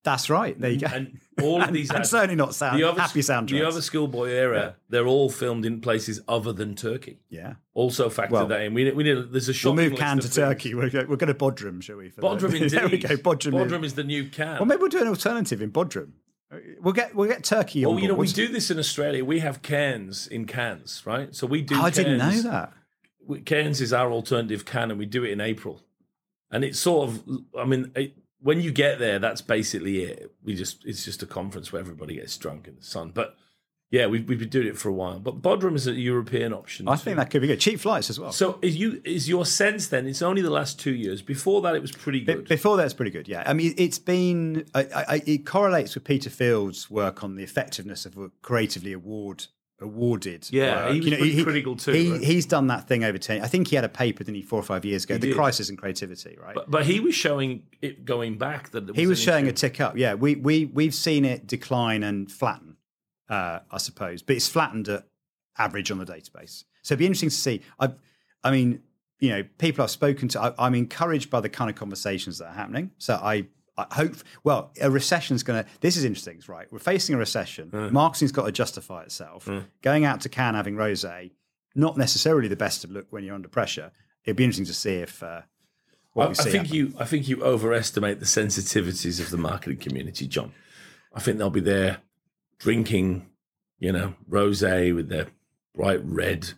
That's right. There you go. And all of these and ads- certainly not sound the other, happy soundtracks. The other schoolboy era, they're all filmed in places other than Turkey. yeah. Also factor Well, that in. We, we need, there's a We'll move Cannes to. Turkey. We're, we're going to Bodrum, shall we? for the- Bodrum, indeed. there we go. Bodrum. Bodrum is- is the new Cannes. Well, maybe we'll do an alternative in Bodrum. We'll get we'll get Turkey Well, you know, we do this in Australia. We have Cairns in Cairns, right? So we do. Oh, I didn't know that. Cairns is our alternative Cannes, and we do it in April. And it's sort of, I mean, it, when you get there, that's basically it. We just it's just a conference where everybody gets drunk in the sun. But yeah, we've we've been doing it for a while. But Bodrum is a European option. I too. think that could be good. Cheap flights as well. So is you is your sense then? It's only the last two years. Before that, it was pretty Be- good. Before that's pretty good, yeah. I mean, it's been I, I, it correlates with Peter Field's work on the effectiveness of a creatively award awarded. Yeah, work. he was pretty critical too, He, right? He's done that thing over ten. I think he had a paper, didn't he, four or five years ago, He the did. crisis in creativity, right? But, but he was showing it going back that it he was showing a tick up. Yeah, we we we've seen it decline and flatten, uh, I suppose, but it's flattened at average on the database. So it'd be interesting to see. I, I mean, you know, people I've spoken to, I, I'm encouraged by the kind of conversations that are happening. So I. I hope. Well, a recession's going to. This is interesting, right? We're facing a recession. Marketing's got to justify itself. Going out to Cannes having rosé, not necessarily the best of look when you're under pressure. It'd be interesting to see if uh, what I, we I see. think happen. you I think you overestimate the sensitivities of the marketing community, John. I think they'll be there drinking, you know, rosé with their bright red,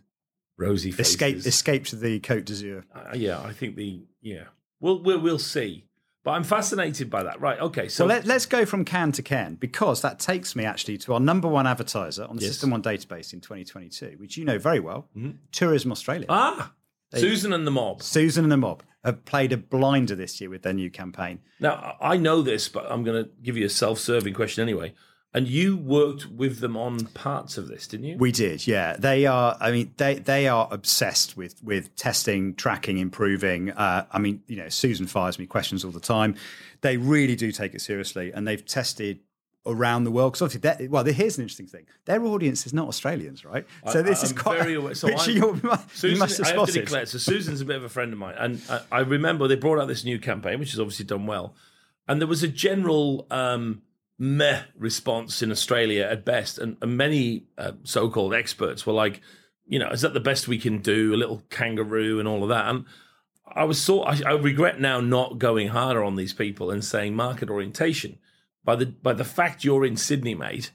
rosy faces. escape escape to the Côte d'Azur. Uh, yeah, I think the yeah. We'll we'll, we'll see. But I'm fascinated by that. Right. Okay. So So let, let's go from can to can because that takes me actually to our number one advertiser on the Yes. System One database in 2022, which you know very well, Tourism Australia. ah, Susan and the mob. Susan and the mob have played a blinder this year with their new campaign. Now I know this, but I'm going to give you a self-serving question anyway. And you worked with them on parts of this, didn't you? We did, yeah. They are. I mean, they they are obsessed with with testing, tracking, improving. Uh, I mean, you know, Susan fires me questions all the time. They really do take it seriously, and they've tested around the world. Because obviously, well, here's an interesting thing: their audience is not Australians, right? So I- this is I'm quite very aware. So I'm- you, must have I have spotted. declare. So Susan's a bit of a friend of mine, and I, I remember they brought out this new campaign, which has obviously done well, and there was a general um, meh response in Australia at best, and, and many uh, so-called experts were like, you know, is that the best we can do? A little kangaroo and all of that, and I was so I, I regret now not going harder on these people and saying market orientation. By the by the fact you're in Sydney, mate,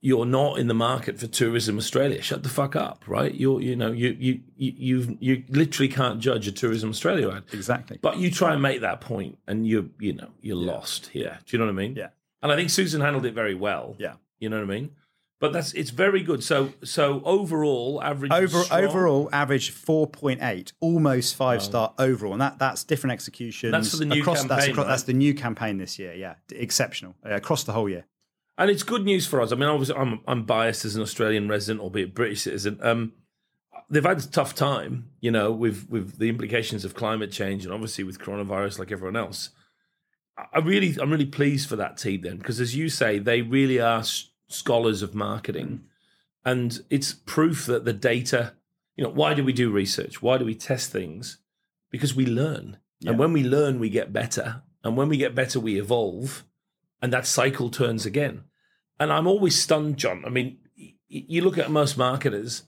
you're not in the market for tourism Australia. Shut the fuck up, right? You're you know you you you you literally can't judge a tourism Australia ad. Exactly. But you try and make that point, and you you know you're lost here. Do you know what I mean? Yeah. And I think Susan handled it very well. Yeah. You know what I mean? But that's it's very good. So so overall average Over, overall, average four point eight, almost five star overall, and that that's different executions. That's for the new across, that's, campaign, across, right? that's the new campaign this year. Yeah, exceptional uh, across the whole year. and it's good news for us. I mean, obviously, I'm I'm biased as an Australian resident, albeit British citizen. Um, they've had a tough time, you know, with with the implications of climate change and obviously with coronavirus, like everyone else. I- really, I'm really pleased for that team then, because as you say, they really are s- scholars of marketing, and it's proof that the data. You know, why do we do research? Why do we test things? Because we learn, Yeah. and when we learn, we get better, and when we get better, we evolve, and that cycle turns again. And I'm always stunned, John. I mean, y- you look at most marketers,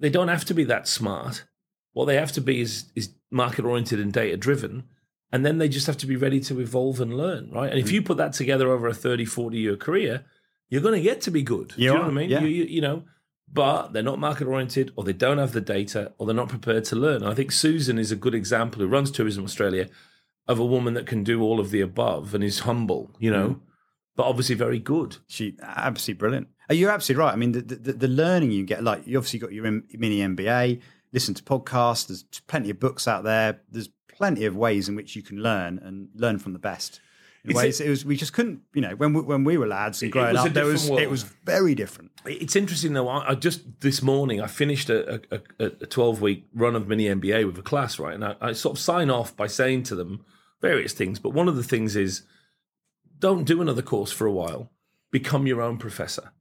they don't have to be that smart. What they have to be is is market oriented and data driven. And then they just have to be ready to evolve and learn, right? And if you put that together over a 30, 40 year career, you're going to get to be good. Do You you know are, what I mean? yeah. You, you, you know, but they're not market oriented or they don't have the data or they're not prepared to learn. And I think Susan is a good example who runs Tourism Australia of a woman that can do all of the above and is humble, you know, Mm-hmm. but obviously very good. She absolutely brilliant. Uh, You're absolutely right. I mean, the, the, the learning you get, like you obviously got your mini MBA, listen to podcasts. There's plenty of books out there. There's plenty of ways in which you can learn and learn from the best. In ways it was we just couldn't, you know, when we, when we were lads and It- it growing up, there was different it was very different. It's interesting though. I, I just this morning I finished a, a, a, a twelve week run of mini MBA with a class, right? And I, I sort of sign off by saying to them various things, but one of the things is don't do another course for a while. Become your own professor,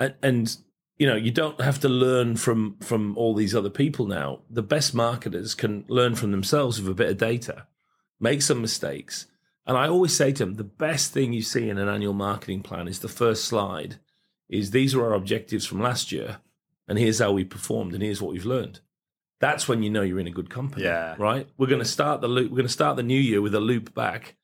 and, and you know you don't have to learn from from all these other people now. The best marketers can learn from themselves with a bit of data, make some mistakes. And I always say to them, the best thing you see in an annual marketing plan is the first slide is these are our objectives from last year, and here's how we performed, and here's what we've learned. That's when you know you're in a good company. Yeah. Right? We're going to start the loop. We're going to start the new year with a loop back.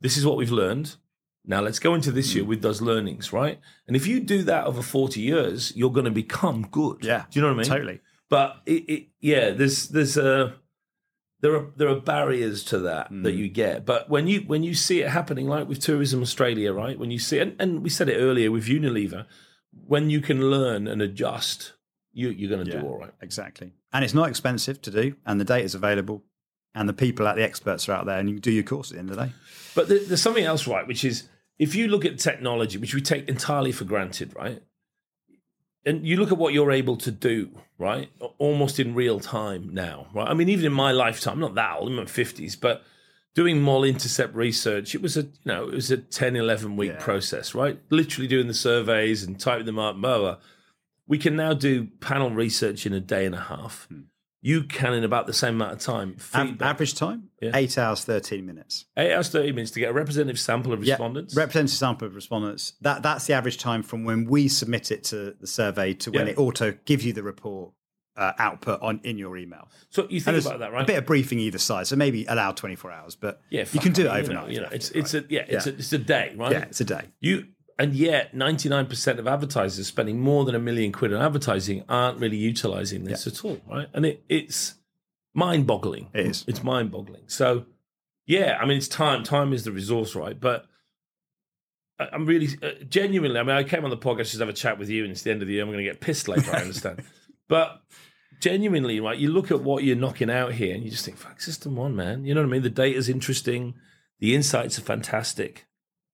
This is what we've learned. Now let's go into this Mm. year with those learnings, right? And if you do that over 40 years, you're going to become good. Yeah, Do you know what I mean? Totally. But it, it yeah, there's there's a there are there are barriers to that Hmm. that you get. But when you when you see it happening, like with Tourism Australia, right? When you see and, and we said it earlier with Unilever, when you can learn and adjust, you you're going to Yeah. do all right. Exactly. And it's not expensive to do, and the data is available, and the people out, the experts are out there, and you can do your course at the end of the day. But there's something else, right? Which is if you look at technology, which we take entirely for granted, right? And you look at what you're able to do, right? Almost in real time now, right? I mean, even in my lifetime, not that old, I'm in my 50s, but doing mall intercept research, it was a, you know, it was a 10, 11 week process, right? Literally doing the surveys and typing them up, blah, blah. We can now do panel research in a day and a half. Hmm. You can in about the same amount of time. Feedback. average time, Yeah. eight hours, 13 minutes. Eight hours, 30 minutes to get a representative sample of Yeah, respondents. representative sample of respondents. That that's the average time from when we submit it to the survey to when Yeah. it auto gives you the report uh, output on in your email. So you think about that, right? A bit of briefing either side, so maybe allow 24 hours, but yeah, you can do it you know, overnight. You know, it's definitely, it's a yeah, it's a it's a day, right? yeah, it's a day. You and yet ninety nine percent of advertisers spending more than a million quid on advertising aren't really utilizing this at all, right? And it, it's mind boggling. It is. It's mind boggling. So yeah, I mean, it's time. Time is the resource, right? But I- I'm really uh, genuinely. I mean, I came on the podcast just to have a chat with you, and it's the end of the year. I'm going to get pissed later. I understand, but genuinely, right? You look at what you're knocking out here, and you just think, "Fuck, System One, man." You know what I mean? The data's interesting, the insights are fantastic.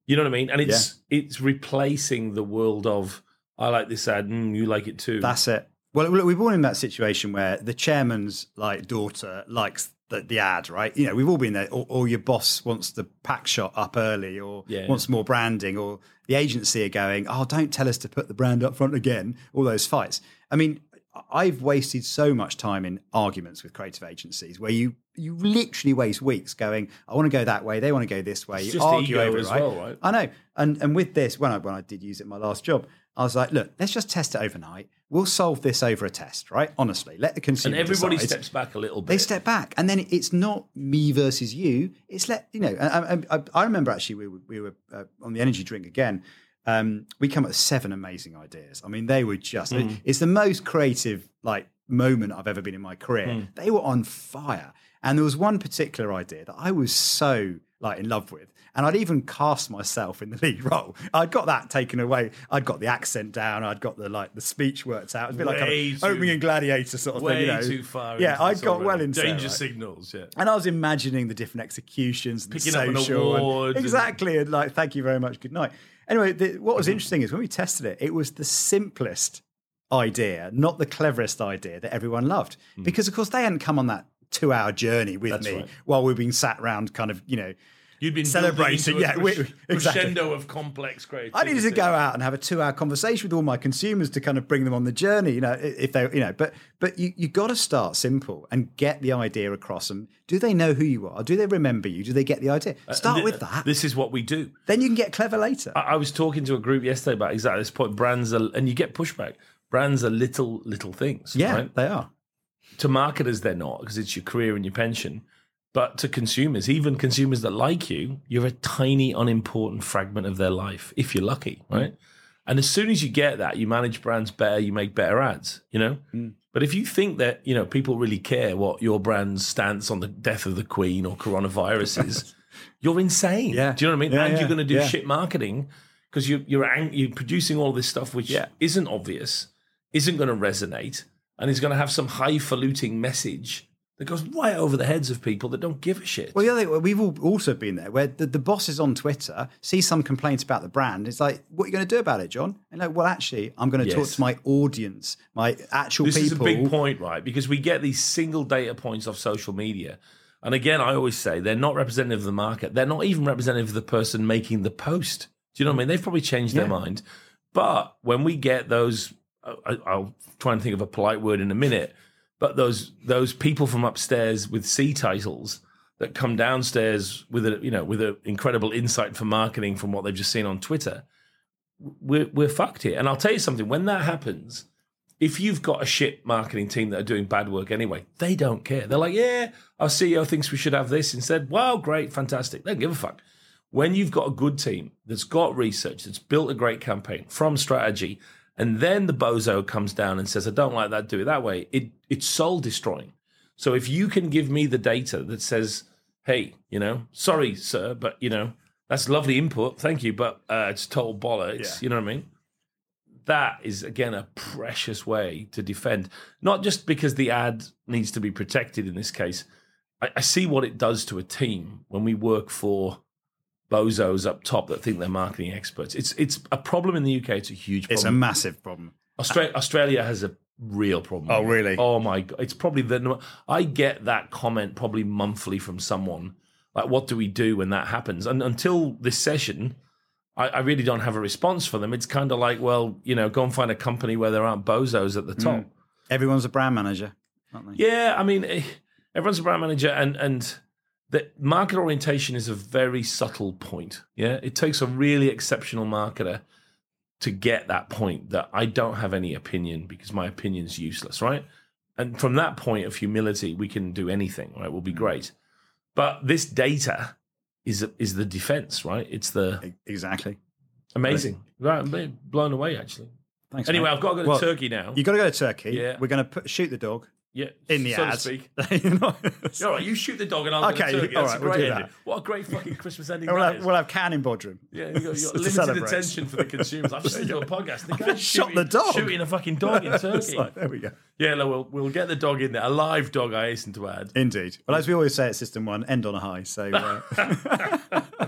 You know what I mean? And it's it's replacing the world of I like this ad, mm, you like it too. That's it. Well, look, we've all been in that situation where the chairman's like daughter likes the, the ad, right? You know, we've all been there. Or, or your boss wants the pack shot up early, or Yeah. wants more branding, or the agency are going, "Oh, don't tell us to put the brand up front again." All those fights. I mean, I've wasted so much time in arguments with creative agencies where you you literally waste weeks going, "I want to go that way, they want to go this way." It's you just argue over it, as right? well, right? I know. And and with this, when I when I did use it in my last job, I was like, look, let's just test it overnight. We'll solve this over a test, right? Honestly, let the consumer. and everybody decide. steps back a little bit. They step back, and then it's not me versus you. It's let you know. I, I, I, I remember actually we were, we were uh, on the energy drink again. Um, we come up with seven amazing ideas. I mean, they were just. Mm. It's the most creative like moment I've ever been in my career. Mm. They were on fire, and there was one particular idea that I was so like in love with. And I'd even cast myself in the lead role. I'd got that taken away. I'd got the accent down. I'd got the like the speech worked out. It was a bit like kind of opening in Gladiator sort of way thing. You know? too far. Yeah, I got well into danger right? signals. Yeah, And I was imagining the different executions, and Picking up an social, and- award and- exactly, and like, thank you very much, good night. Anyway, the, what was mm-hmm. interesting is when we tested it, it was the simplest idea, not the cleverest idea that everyone loved, mm. because of course they hadn't come on that two-hour journey with That's me right. while we've been sat around, kind of, you know, you'd been Celebrating, yeah, we- exactly. crescendo of complex creativity. I needed to go out and have a two-hour conversation with all my consumers to kind of bring them on the journey. You know, if they, you know, but but you you got to start simple and get the idea across And Do they know who you are? Do they remember you? Do they get the idea? Uh, start Th- with that. This is what we do. then you can get clever later. I, I was talking to a group yesterday about exactly this point. Brands are, and you get pushback. Brands are little little things. yeah, right? they are. to marketers they're not because it's your career and your pension but to consumers even consumers that like you you're a tiny unimportant fragment of their life if you're lucky mm. right? And as soon as you get that you manage brands better you make better ads you know? Mm. But if you think that you know people really care what your brand's stance on the death of the queen or coronavirus is you're insane. Yeah. do you know what i mean? Yeah, and yeah, you're going to do yeah. shit marketing because you're you're, ang- you're producing all this stuff which isn't obvious isn't going to resonate and is going to have some highfalutin message that goes right over the heads of people that don't give a shit. Well, the other thing, we've all also been there where the, the bosses on Twitter see some complaints about the brand. It's like, what are you going to do about it, John? And like, well, actually, I'm going to talk to my audience, my actual this people. is a big point, right? Because we get these single data points off social media. And again, I always say they're not representative of the market. They're not even representative of the person making the post. Do you know what I mean? They've probably changed their mind. But when we get those, I, I'll try and think of a polite word in a minute. But those those people from upstairs with C titles that come downstairs with a you know with an incredible insight for marketing from what they've just seen on Twitter, we're we're fucked here. And I'll tell you something: when that happens, if you've got a shit marketing team that are doing bad work anyway, they don't care. They're like, yeah, our CEO thinks we should have this instead. Wow, great, fantastic. They don't give a fuck. When you've got a good team that's got research, that's built a great campaign from strategy, and then the bozo comes down and says, I don't like that, do it that way, it it's soul destroying. So if you can give me the data that says, "Hey, you know, sorry, sir, but you know, that's lovely input, thank you, but uh, it's total bollocks," Yeah. you know what I mean? That is again a precious way to defend, not just because the ad needs to be protected in this case. I, I see what it does to a team when we work for bozos up top that think they're marketing experts. It's it's a problem in the UK. It's a huge problem. It's a massive problem. Austra- Australia has a real problem. Oh, really? Oh my god! It's probably the I get that comment probably monthly from someone. Like, what do we do when that happens? And until this session, I, I really don't have a response for them. It's kind of like, well, you know, go and find a company where there aren't bozos at the top. Everyone's a brand manager, aren't they? Yeah, I mean, eh, everyone's a brand manager, and and the market orientation is a very subtle point. Yeah, it takes a really exceptional marketer to get that point that I don't have any opinion because my opinion's useless, right? And from that point of humility, we can do anything, right? We'll be mm. great. But this data is is the defense, right? It's the Exactly. amazing. Right, I'm blown away actually. Thanks. Anyway, mate. I've got to go to Well, Turkey now. You've got to go to Turkey. Yeah. We're going to put, shoot the dog yeah, in the so ad. to speak. You know? All right, you shoot the dog and I'll Okay, Turkey. all That's right, a we'll do ending. that. What a great fucking Christmas ending we'll, have, we'll have Cannes in Bodrum. Yeah, you got, you got limited attention for the consumers. I've just listened to a podcast. The just shot shooting- the dog. Shooting a fucking dog in Turkey. like, there we go. yeah, no, we'll, we'll get the dog in there. A live dog, I hasten to add. Indeed. Well, as we always say at System One, end on a high. So uh,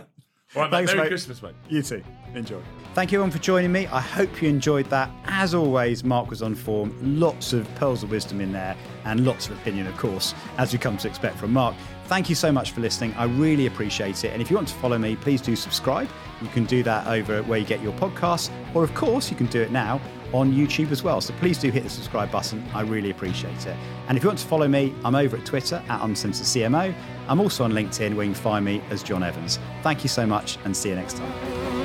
All right, mate, Thanks, Merry mate. Christmas, mate. you too. Enjoy. Thank you everyone for joining me. I hope you enjoyed that. As always, Mark was on form. Lots of pearls of wisdom in there and lots of opinion, of course, as we come to expect from Mark. Thank you so much for listening. I really appreciate it. And if you want to follow me, please do subscribe. You can do that over where you get your podcasts, or of course, you can do it now on YouTube as well. So please do hit the subscribe button. I really appreciate it. And if you want to follow me, I'm over at Twitter at UncensoredCMO. I'm also on LinkedIn where you can find me as John Evans. Thank you so much and see you next time.